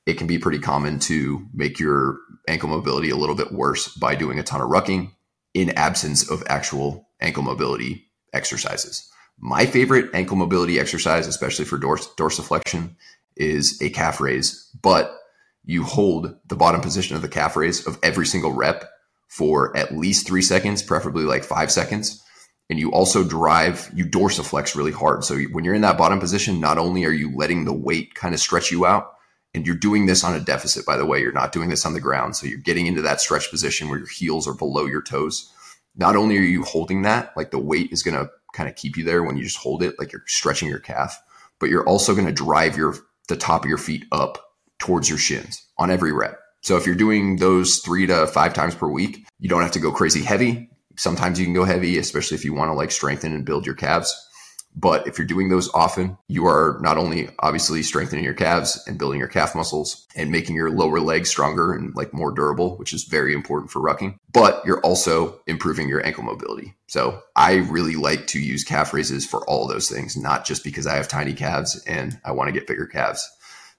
It can be pretty common to make your ankle mobility a little bit worse by doing a ton of rucking in absence of actual ankle mobility exercises. My favorite ankle mobility exercise, especially for dors- dorsiflexion, is a calf raise, but you hold the bottom position of the calf raise of every single rep for at least three seconds, preferably like five seconds. And you also drive, you dorsiflex really hard. So when you're in that bottom position, not only are you letting the weight kind of stretch you out, and you're doing this on a deficit, by the way. You're not doing this on the ground. So you're getting into that stretch position where your heels are below your toes. Not only are you holding that, like the weight is going to kind of keep you there when you just hold it, like you're stretching your calf, but you're also going to drive your the top of your feet up towards your shins on every rep. So if you're doing those three to five times per week, you don't have to go crazy heavy. Sometimes you can go heavy, especially if you want to like strengthen and build your calves. But if you're doing those often, you are not only obviously strengthening your calves and building your calf muscles and making your lower legs stronger and like more durable, which is very important for rucking, but you're also improving your ankle mobility. So I really like to use calf raises for all those things, not just because I have tiny calves and I want to get bigger calves.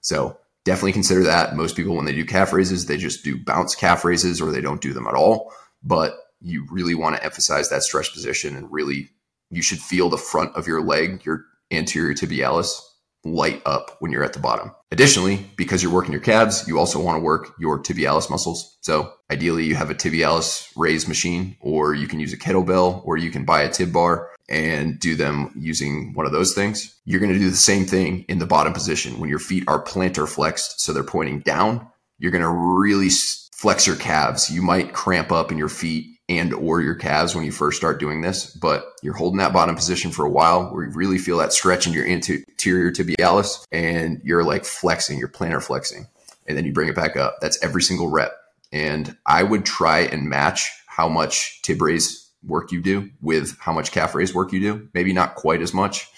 So definitely consider that. Most people, when they do calf raises, they just do bounce calf raises or they don't do them at all. But you really want to emphasize that stretch position and really you should feel the front of your leg, your anterior tibialis, light up when you're at the bottom. Additionally, because you're working your calves, you also want to work your tibialis muscles. So ideally you have a tibialis raise machine or you can use a kettlebell or you can buy a tib bar and do them using one of those things. You're going to do the same thing in the bottom position when your feet are plantar flexed so they're pointing down. You're going to really flex your calves. You might cramp up in your feet and or your calves when you first start doing this, but you're holding that bottom position for a while where you really feel that stretch in your anterior tibialis and you're like flexing, you're plantar flexing, and then you bring it back up. That's every single rep. And I would try and match how much tib raise work you do with how much calf raise work you do. Maybe not quite as much,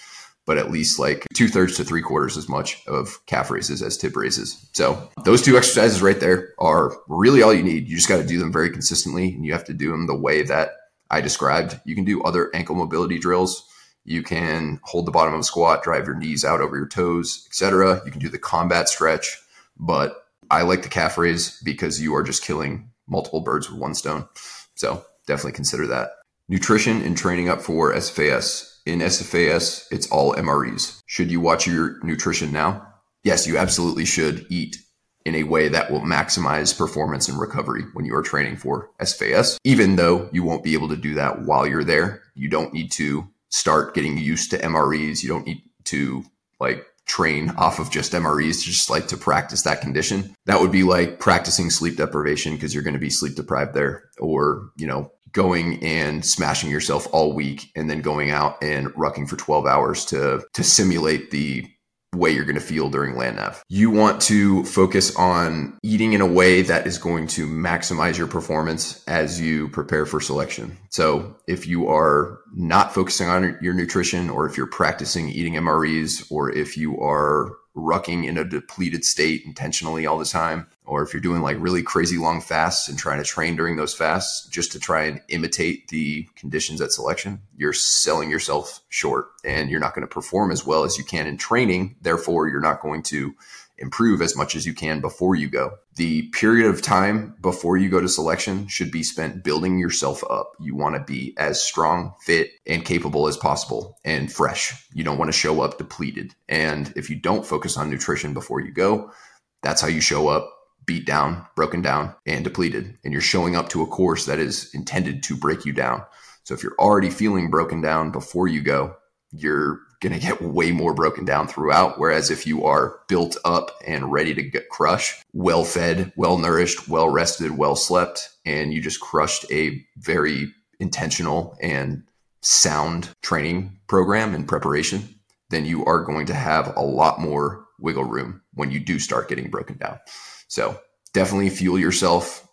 but at least like two thirds to three quarters as much of calf raises as tib raises. So those two exercises right there are really all you need. You just got to do them very consistently and you have to do them the way that I described. You can do other ankle mobility drills. You can hold the bottom of a squat, drive your knees out over your toes, etc. You can do the combat stretch, but I like the calf raise because you are just killing multiple birds with one stone. So definitely consider that. Nutrition and training up for SFAS in SFAS, it's all MREs. Should you watch your nutrition now? Yes, you absolutely should eat in a way that will maximize performance and recovery when you are training for SFAS. Even though you won't be able to do that while you're there, you don't need to start getting used to MREs. You don't need to like train off of just MREs, just like to practice that condition. That would be like practicing sleep deprivation because you're going to be sleep deprived there, or, you know, going and smashing yourself all week and then going out and rucking for 12 hours to to simulate the way you're going to feel during land nav. You want to focus on eating in a way that is going to maximize your performance as you prepare for selection. So if you are not focusing on your nutrition or if you're practicing eating MREs or if you are rucking in a depleted state intentionally all the time, or if you're doing like really crazy long fasts and trying to train during those fasts just to try and imitate the conditions at selection, you're selling yourself short and you're not going to perform as well as you can in training. Therefore, you're not going to improve as much as you can before you go. The period of time before you go to selection should be spent building yourself up. You want to be as strong, fit, and capable as possible and fresh. You don't want to show up depleted. And if you don't focus on nutrition before you go, that's how you show up beat down, broken down, and depleted. And you're showing up to a course that is intended to break you down. So if you're already feeling broken down before you go, you're going to get way more broken down throughout. Whereas if you are built up and ready to get crush, well fed, well nourished, well rested, well slept, and you just crushed a very intentional and sound training program and preparation, then you are going to have a lot more wiggle room when you do start getting broken down. So definitely fuel yourself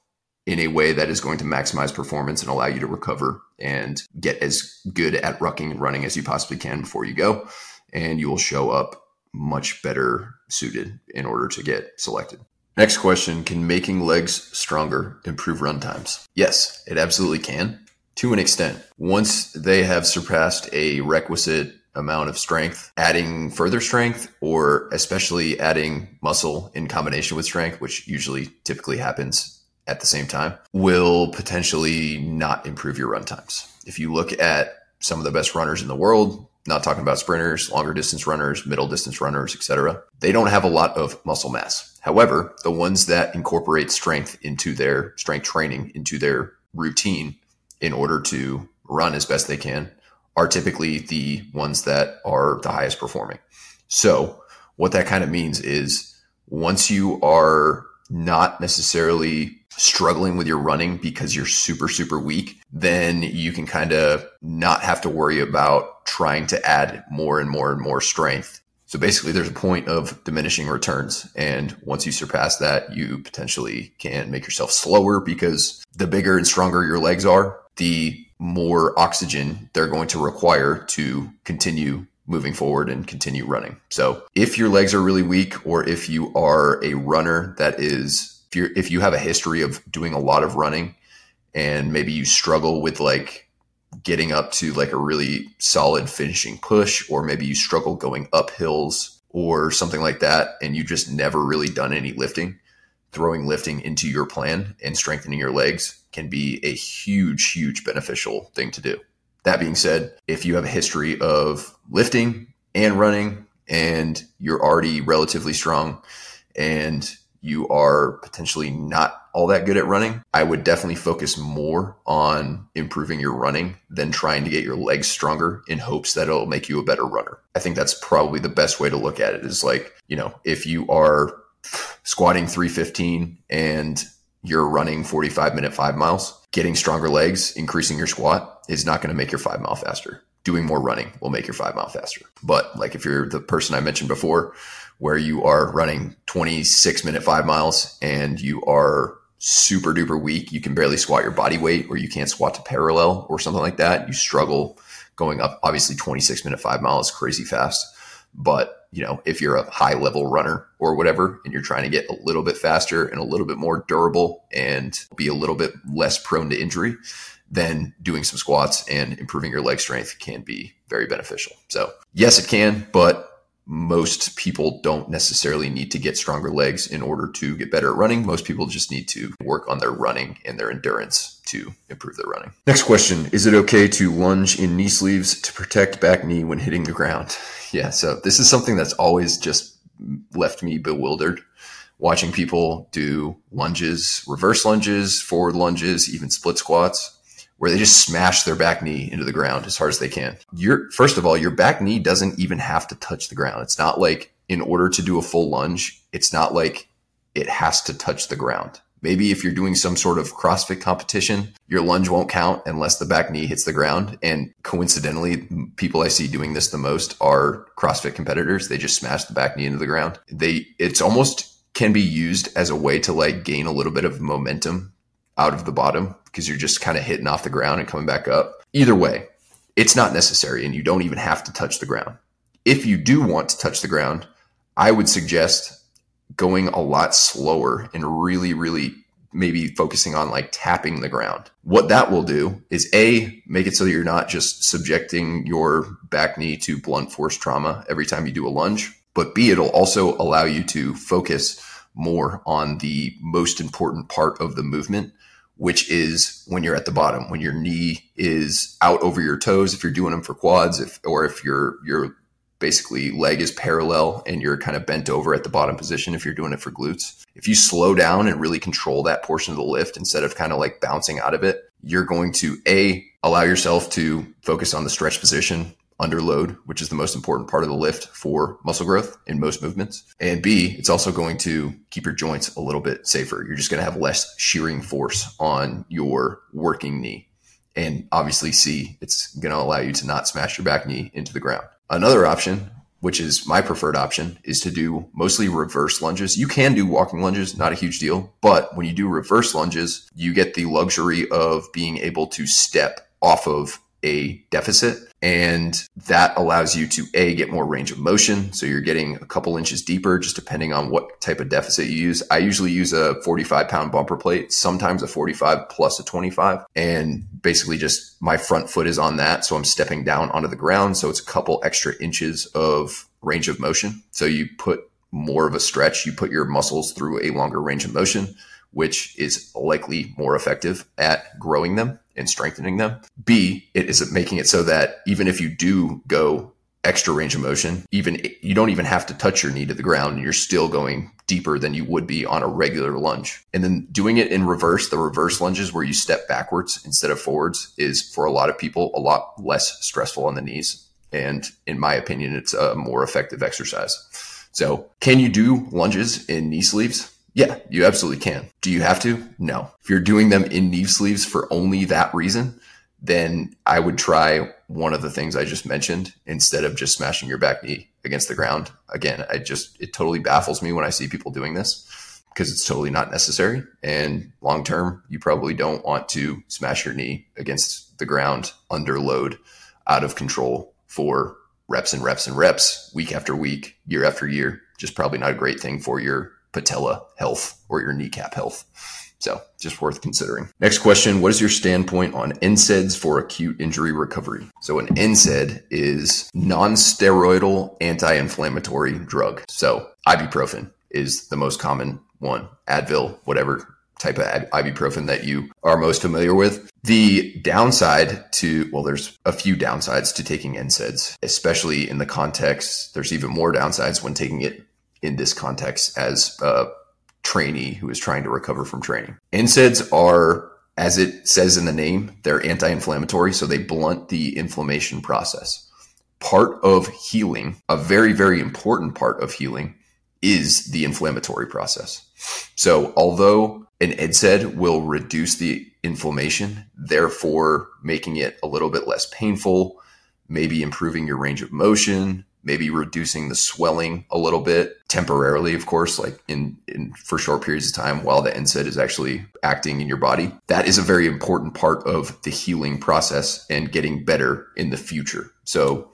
in a way that is going to maximize performance and allow you to recover and get as good at rucking and running as you possibly can before you go. And you will show up much better suited in order to get selected. Next question Can making legs stronger improve run times? Yes, it absolutely can to an extent. Once they have surpassed a requisite amount of strength, adding further strength, or especially adding muscle in combination with strength, which usually typically happens at the same time, will potentially not improve your run times. If you look at some of the best runners in the world, not talking about sprinters, longer distance runners, middle distance runners, etc. They don't have a lot of muscle mass. However, the ones that incorporate strength into their strength training, into their routine in order to run as best they can are typically the ones that are the highest performing. So, what that kind of means is once you are not necessarily struggling with your running because you're super, super weak, then you can kind of not have to worry about trying to add more and more and more strength. So basically, there's a point of diminishing returns. And once you surpass that, you potentially can make yourself slower because the bigger and stronger your legs are, the more oxygen they're going to require to continue moving forward and continue running. So if your legs are really weak or if you are a runner that is if you if you have a history of doing a lot of running and maybe you struggle with like getting up to like a really solid finishing push or maybe you struggle going up hills or something like that and you just never really done any lifting, throwing lifting into your plan and strengthening your legs can be a huge, huge beneficial thing to do. That being said, if you have a history of lifting and running and you're already relatively strong and you are potentially not all that good at running, I would definitely focus more on improving your running than trying to get your legs stronger in hopes that it'll make you a better runner. I think that's probably the best way to look at it is like, you know, if you are squatting 315 and you're running 45 minute five miles, getting stronger legs, increasing your squat is not going to make your five mile faster. Doing more running will make your five mile faster. But like if you're the person I mentioned before, where you are running 26 minute five miles and you are super duper weak, you can barely squat your body weight or you can't squat to parallel or something like that. You struggle going up. Obviously, 26 minute five miles crazy fast. But you know, if you're a high level runner or whatever, and you're trying to get a little bit faster and a little bit more durable and be a little bit less prone to injury, then doing some squats and improving your leg strength can be very beneficial. So, yes, it can, but most people don't necessarily need to get stronger legs in order to get better at running. Most people just need to work on their running and their endurance to improve their running. Next question Is it okay to lunge in knee sleeves to protect back knee when hitting the ground? Yeah, so this is something that's always just left me bewildered watching people do lunges, reverse lunges, forward lunges, even split squats where they just smash their back knee into the ground as hard as they can. Your first of all, your back knee doesn't even have to touch the ground. It's not like in order to do a full lunge, it's not like it has to touch the ground. Maybe if you're doing some sort of CrossFit competition, your lunge won't count unless the back knee hits the ground. And coincidentally, people I see doing this the most are CrossFit competitors. They just smash the back knee into the ground. They it's almost can be used as a way to like gain a little bit of momentum out of the bottom because you're just kind of hitting off the ground and coming back up. Either way, it's not necessary and you don't even have to touch the ground. If you do want to touch the ground, I would suggest going a lot slower and really, really maybe focusing on like tapping the ground. What that will do is A, make it so that you're not just subjecting your back knee to blunt force trauma every time you do a lunge. but B, it'll also allow you to focus more on the most important part of the movement, which is when you're at the bottom, when your knee is out over your toes, if you're doing them for quads, if or if your your basically leg is parallel and you're kind of bent over at the bottom position if you're doing it for glutes. If you slow down and really control that portion of the lift instead of kind of like bouncing out of it, you're going to A, allow yourself to focus on the stretch position under load, which is the most important part of the lift for muscle growth in most movements. And B, it's also going to keep your joints a little bit safer. You're just going to have less shearing force on your working knee. And obviously, C, it's going to allow you to not smash your back knee into the ground. Another option, which is my preferred option, is to do mostly reverse lunges. You can do walking lunges, not a huge deal. But when you do reverse lunges, you get the luxury of being able to step off of a deficit. And that allows you to A, get more range of motion. So you're getting a couple inches deeper, just depending on what type of deficit you use. I usually use a 45 pound bumper plate, sometimes a 45 plus a 25. And basically, just my front foot is on that. So I'm stepping down onto the ground. So it's a couple extra inches of range of motion. So you put more of a stretch, you put your muscles through a longer range of motion, which is likely more effective at growing them and strengthening them. B, it is making it so that even if you do go extra range of motion, even you don't even have to touch your knee to the ground and you're still going deeper than you would be on a regular lunge. And then doing it in reverse, the reverse lunges where you step backwards instead of forwards is for a lot of people a lot less stressful on the knees. And in my opinion, it's a more effective exercise. So, can you do lunges in knee sleeves? Yeah, you absolutely can. Do you have to? No. If you're doing them in knee sleeves for only that reason, then I would try one of the things I just mentioned instead of just smashing your back knee against the ground. Again, I just, it totally baffles me when I see people doing this because it's totally not necessary. And long term, you probably don't want to smash your knee against the ground under load, out of control for reps and reps and reps, week after week, year after year. Just probably not a great thing for your patella health or your kneecap health. So just worth considering. Next question. What is your standpoint on NSAIDs for acute injury recovery? So an NSAID is non-steroidal anti-inflammatory drug. So ibuprofen is the most common one. Advil, whatever type of ibuprofen that you are most familiar with. The downside to, well, there's a few downsides to taking NSAIDs, especially in the context, there's even more downsides when taking it in this context as a trainee who is trying to recover from training. NSAIDs are, as it says in the name, they're anti inflammatory, so they blunt the inflammation process. Part of healing, a very, very important part of healing, is the inflammatory process. So, although an NSAID will reduce the inflammation, therefore making it a little bit less painful, maybe improving your range of motion, maybe reducing the swelling a little bit temporarily, of course, like in, in for short periods of time while the NSAID is actually acting in your body. That is a very important part of the healing process and getting better in the future. So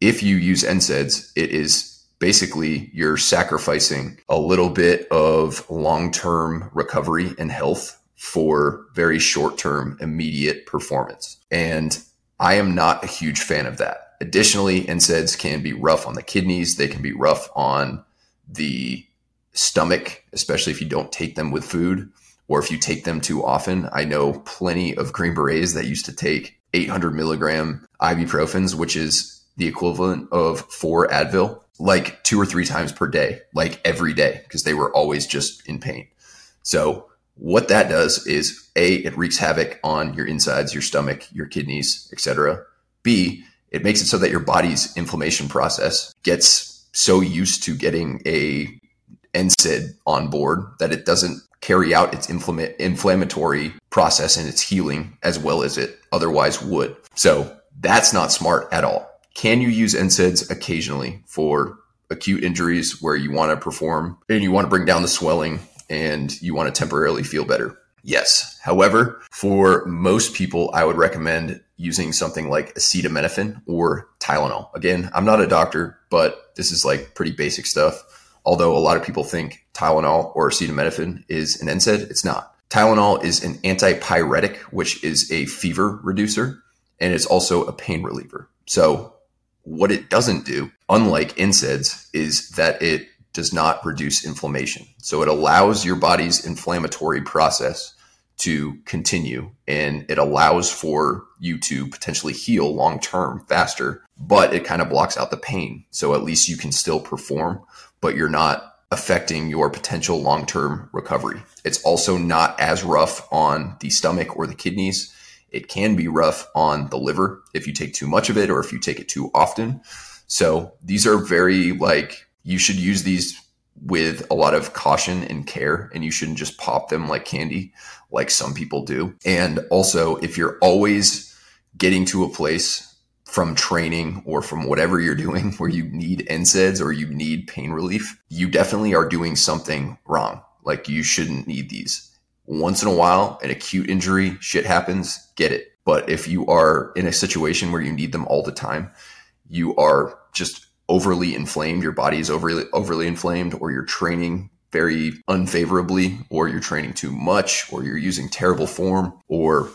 if you use NSAIDs, it is basically you're sacrificing a little bit of long-term recovery and health for very short-term immediate performance. And I am not a huge fan of that. Additionally, NSAIDs can be rough on the kidneys. They can be rough on the stomach, especially if you don't take them with food or if you take them too often. I know plenty of Green Berets that used to take 800 milligram ibuprofens, which is the equivalent of four Advil, like two or three times per day, like every day, because they were always just in pain. So what that does is a it wreaks havoc on your insides, your stomach, your kidneys, etc. B it makes it so that your body's inflammation process gets so used to getting a NSAID on board that it doesn't carry out its inflammatory process and its healing as well as it otherwise would. So that's not smart at all. Can you use NSAIDs occasionally for acute injuries where you want to perform and you want to bring down the swelling and you want to temporarily feel better? Yes. However, for most people, I would recommend using something like acetaminophen or Tylenol. Again, I'm not a doctor, but this is like pretty basic stuff. Although a lot of people think Tylenol or acetaminophen is an NSAID, it's not. Tylenol is an antipyretic, which is a fever reducer, and it's also a pain reliever. So what it doesn't do, unlike NSAIDs, is that it does not reduce inflammation. So it allows your body's inflammatory process to continue and it allows for you to potentially heal long term faster, but it kind of blocks out the pain. So at least you can still perform, but you're not affecting your potential long term recovery. It's also not as rough on the stomach or the kidneys. It can be rough on the liver if you take too much of it or if you take it too often. So these are very like, you should use these with a lot of caution and care, and you shouldn't just pop them like candy, like some people do. And also, if you're always getting to a place from training or from whatever you're doing where you need NSAIDs or you need pain relief, you definitely are doing something wrong. Like you shouldn't need these. Once in a while, an acute injury, shit happens, get it. But if you are in a situation where you need them all the time, you are just overly inflamed, your body is overly overly inflamed, or you're training very unfavorably, or you're training too much, or you're using terrible form, or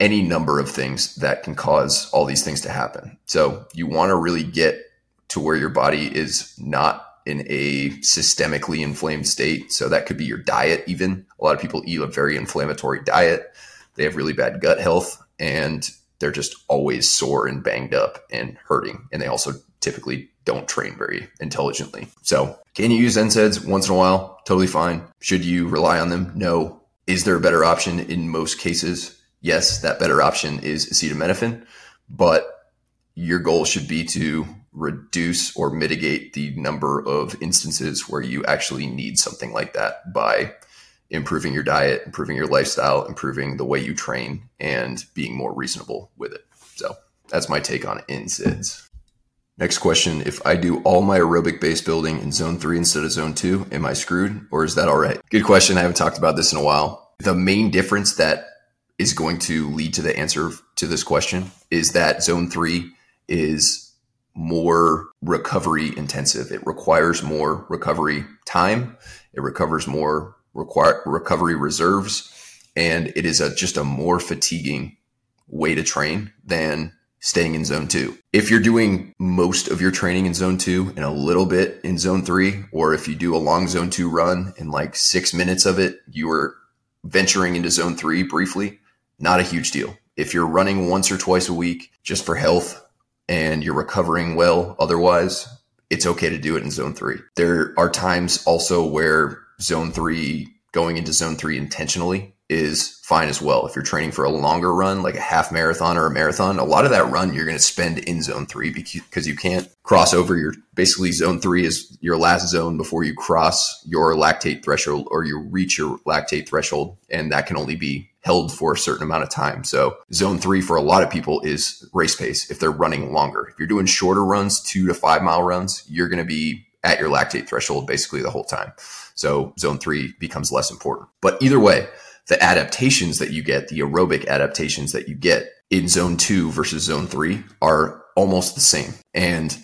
any number of things that can cause all these things to happen. So you want to really get to where your body is not in a systemically inflamed state. So that could be your diet, even. A lot of people eat a very inflammatory diet. They have really bad gut health and they're just always sore and banged up and hurting. And they also typically don't train very intelligently. So, can you use NSAIDs once in a while? Totally fine. Should you rely on them? No. Is there a better option in most cases? Yes, that better option is acetaminophen, but your goal should be to reduce or mitigate the number of instances where you actually need something like that by improving your diet, improving your lifestyle, improving the way you train, and being more reasonable with it. So that's my take on NSAIDs. Next question If I do all my aerobic base building in zone three instead of zone two, am I screwed or is that all right? Good question. I haven't talked about this in a while. The main difference that is going to lead to the answer to this question is that zone three is more recovery intensive. It requires more recovery time. It recovers more require recovery reserves, and it is a, just a more fatiguing way to train than staying in zone two. If you're doing most of your training in zone two and a little bit in zone three, or if you do a long zone two run in like six minutes of it, you are venturing into zone three briefly, not a huge deal. If you're running once or twice a week just for health and you're recovering well otherwise, it's okay to do it in zone three. There are times also where zone three, going into zone three intentionally is fine as well. If you're training for a longer run, like a half marathon or a marathon, a lot of that run you're going to spend in zone three because you can't cross over your basically zone three is your last zone before you cross your lactate threshold or you reach your lactate threshold. And that can only be held for a certain amount of time. So zone three for a lot of people is race pace if they're running longer. If you're doing shorter runs, two to five mile runs, you're going to be at your lactate threshold basically the whole time. So zone three becomes less important. But either way, the adaptations that you get, the aerobic adaptations that you get in zone two versus zone three are almost the same. And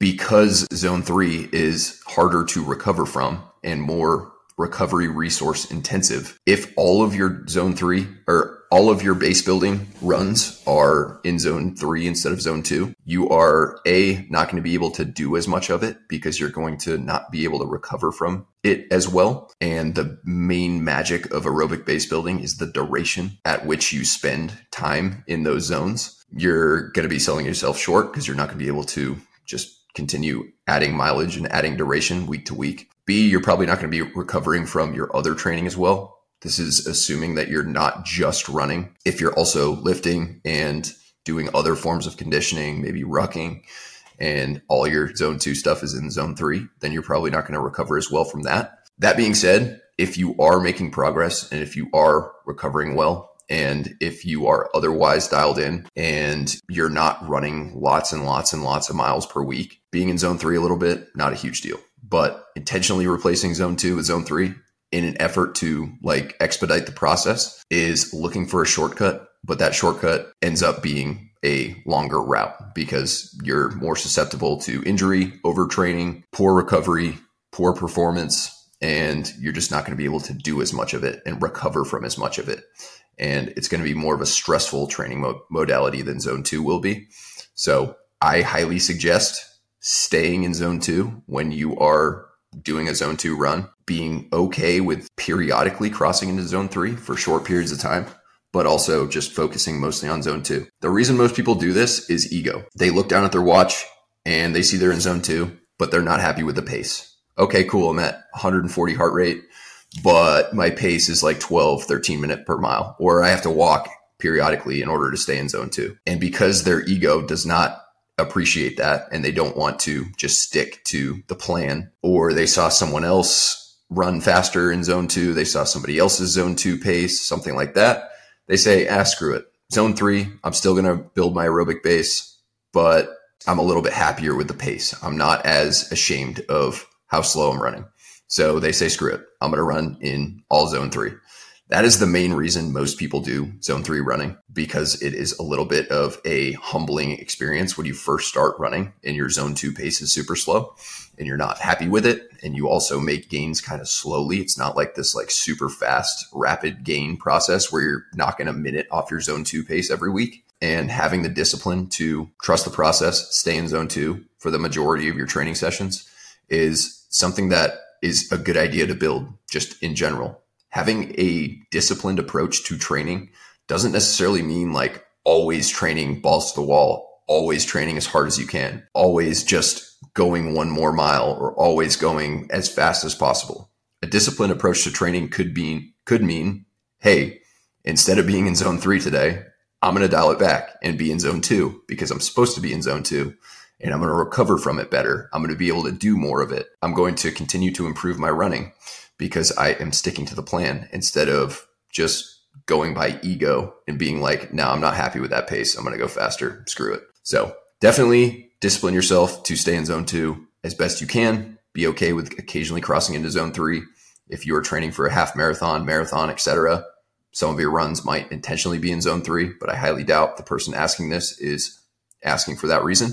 because zone three is harder to recover from and more recovery resource intensive, if all of your zone three or all of your base building runs are in zone three instead of zone two, you are A, not going to be able to do as much of it because you're going to not be able to recover from it as well. And the main magic of aerobic base building is the duration at which you spend time in those zones. You're going to be selling yourself short because you're not going to be able to just continue adding mileage and adding duration week to week. B, you're probably not going to be recovering from your other training as well this is assuming that you're not just running. If you're also lifting and doing other forms of conditioning, maybe rucking, and all your zone two stuff is in zone three, then you're probably not going to recover as well from that. That being said, if you are making progress and if you are recovering well, and if you are otherwise dialed in and you're not running lots and lots and lots of miles per week, being in zone three a little bit, not a huge deal. But intentionally replacing zone two with zone three, in an effort to like expedite the process is looking for a shortcut, but that shortcut ends up being a longer route because you're more susceptible to injury, overtraining, poor recovery, poor performance, and you're just not going to be able to do as much of it and recover from as much of it. And it's going to be more of a stressful training mo- modality than zone two will be. So I highly suggest staying in zone two when you are doing a zone two run, being okay with periodically crossing into zone three for short periods of time, but also just focusing mostly on zone two. The reason most people do this is ego. They look down at their watch and they see they're in zone two, but they're not happy with the pace. Okay, cool. I'm at 140 heart rate, but my pace is like 12, 13 minute per mile, or I have to walk periodically in order to stay in zone two. And because their ego does not appreciate that and they don't want to just stick to the plan, or they saw someone else run faster in zone two, they saw somebody else's zone two pace, something like that, they say, ah, screw it. Zone three, I'm still going to build my aerobic base, but I'm a little bit happier with the pace. I'm not as ashamed of how slow I'm running. So they say, screw it. I'm going to run in all zone three. That is the main reason most people do zone three running because it is a little bit of a humbling experience when you first start running and your zone two pace is super slow and you're not happy with it. And you also make gains kind of slowly. It's not like this like super fast, rapid gain process where you're knocking a minute off your zone two pace every week and having the discipline to trust the process, stay in zone two for the majority of your training sessions is something that is a good idea to build just in general having a disciplined approach to training doesn't necessarily mean like always training balls to the wall, always training as hard as you can, always just going one more mile or always going as fast as possible. A disciplined approach to training could be could mean, hey, instead of being in zone 3 today, I'm going to dial it back and be in zone 2 because I'm supposed to be in zone 2 and I'm going to recover from it better. I'm going to be able to do more of it. I'm going to continue to improve my running because I am sticking to the plan instead of just going by ego and being like, no, I'm not happy with that pace. I'm going to go faster. Screw it. So definitely discipline yourself to stay in zone two as best you can. Be okay with occasionally crossing into zone three. If you are training for a half marathon, marathon, etc., some of your runs might intentionally be in zone three, but I highly doubt the person asking this is asking for that reason.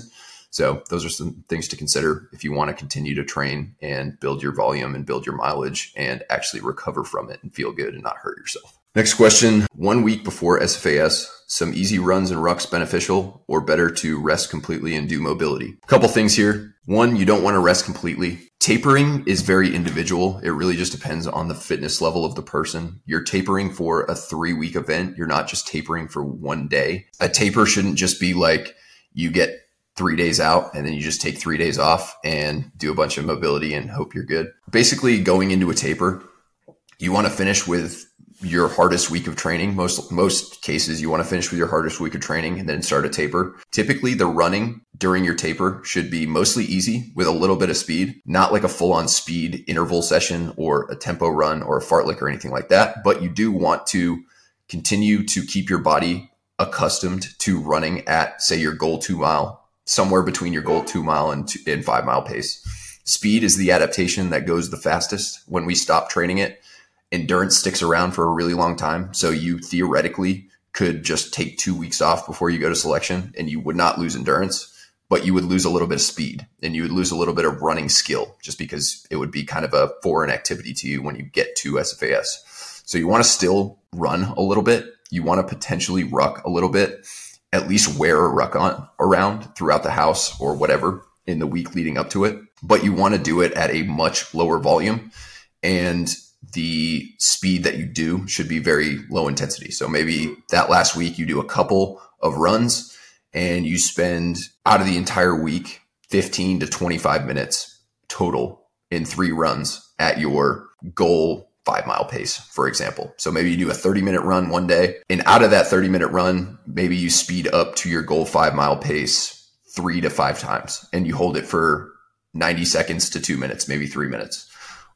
So those are some things to consider if you want to continue to train and build your volume and build your mileage and actually recover from it and feel good and not hurt yourself. Next question. One week before SFAS, some easy runs and rucks beneficial or better to rest completely and do mobility? Couple things here. One, you don't want to rest completely. Tapering is very individual. It really just depends on the fitness level of the person. You're tapering for a three week event. You're not just tapering for one day. A taper shouldn't just be like you get three days out and then you just take three days off and do a bunch of mobility and hope you're good. Basically, going into a taper, you want to finish with your hardest week of training. Most most cases, you want to finish with your hardest week of training and then start a taper. Typically, the running during your taper should be mostly easy with a little bit of speed, not like a full on speed interval session or a tempo run or a fartlek or anything like that. But you do want to continue to keep your body accustomed to running at, say, your goal two mile somewhere between your goal two mile and, two, and five mile pace. Speed is the adaptation that goes the fastest. When we stop training it, endurance sticks around for a really long time. So you theoretically could just take two weeks off before you go to selection and you would not lose endurance, but you would lose a little bit of speed and you would lose a little bit of running skill just because it would be kind of a foreign activity to you when you get to SFAS. So you want to still run a little bit. You want to potentially ruck a little bit at least wear a ruck on around throughout the house or whatever in the week leading up to it. But you want to do it at a much lower volume and the speed that you do should be very low intensity. So maybe that last week you do a couple of runs and you spend out of the entire week 15 to 25 minutes total in three runs at your goal five mile pace, for example. So maybe you do a 30 minute run one day, and out of that 30 minute run, maybe you speed up to your goal five mile pace three to five times and you hold it for 90 seconds to two minutes, maybe three minutes.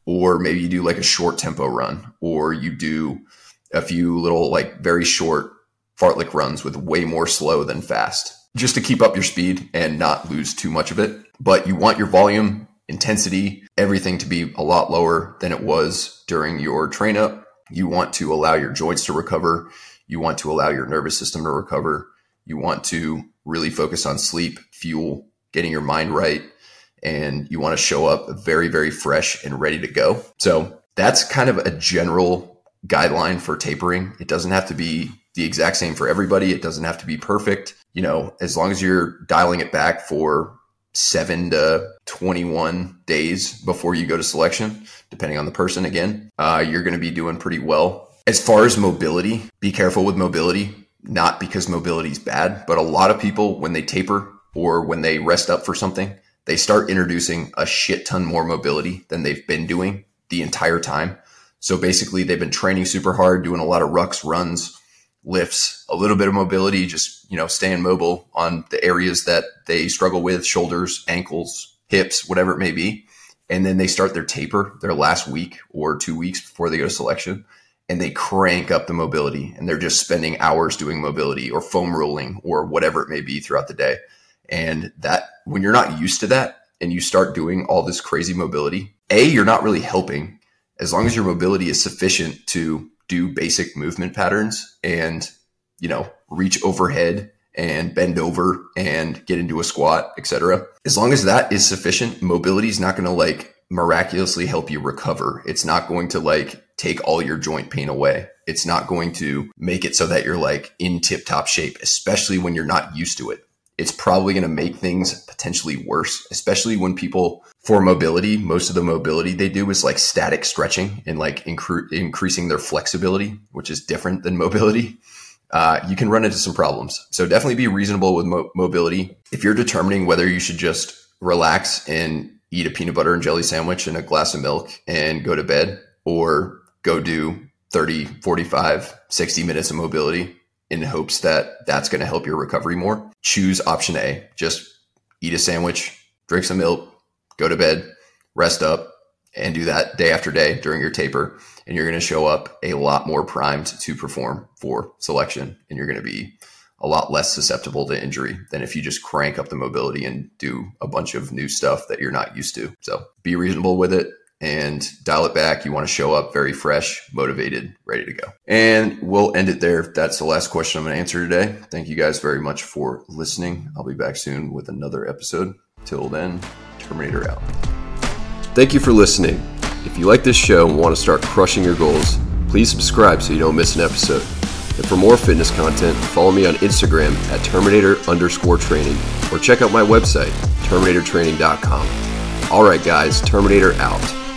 Or maybe you do like a short tempo run, or you do a few little, like very short fartlek runs with way more slow than fast, just to keep up your speed and not lose too much of it. But you want your volume intensity, everything to be a lot lower than it was during your train up. You want to allow your joints to recover. You want to allow your nervous system to recover. You want to really focus on sleep, fuel, getting your mind right. And you want to show up very, very fresh and ready to go. So that's kind of a general guideline for tapering. It doesn't have to be the exact same for everybody. It doesn't have to be perfect. You know, as long as you're dialing it back for seven to 21 days before you go to selection, depending on the person again, uh, you're going to be doing pretty well. As far as mobility, be careful with mobility, not because mobility is bad, but a lot of people, when they taper or when they rest up for something, they start introducing a shit ton more mobility than they've been doing the entire time. So basically, they've been training super hard, doing a lot of rucks, runs, lifts, a little bit of mobility, just, you know, staying mobile on the areas that they struggle with shoulders, ankles, hips, whatever it may be. And then they start their taper their last week or two weeks before they go to selection and they crank up the mobility and they're just spending hours doing mobility or foam rolling or whatever it may be throughout the day. And that when you're not used to that and you start doing all this crazy mobility, A, you're not really helping as long as your mobility is sufficient to do basic movement patterns and, you know, reach overhead and bend over and get into a squat, etc. As long as that is sufficient, mobility is not going to like miraculously help you recover. It's not going to like take all your joint pain away. It's not going to make it so that you're like in tip top shape, especially when you're not used to it. It's probably going to make things potentially worse, especially when people for mobility, most of the mobility they do is like static stretching and like incre- increasing their flexibility, which is different than mobility. Uh, you can run into some problems. So definitely be reasonable with mo- mobility. If you're determining whether you should just relax and eat a peanut butter and jelly sandwich and a glass of milk and go to bed or go do 30, 45, 60 minutes of mobility in hopes that that's going to help your recovery more, choose option A. Just eat a sandwich, drink some milk, go to bed, rest up, and do that day after day during your taper. And you're going to show up a lot more primed to perform for selection. And you're going to be a lot less susceptible to injury than if you just crank up the mobility and do a bunch of new stuff that you're not used to. So be reasonable with it and dial it back. You want to show up very fresh, motivated, ready to go. And we'll end it there. That's the last question I'm going to answer today. Thank you guys very much for listening. I'll be back soon with another episode. Till then, Terminator out. Thank you for listening. If you like this show and want to start crushing your goals, please subscribe so you don't miss an episode. And for more fitness content, follow me on Instagram at Terminator underscore training or check out my website, TerminatorTraining.com. All right, guys, Terminator out.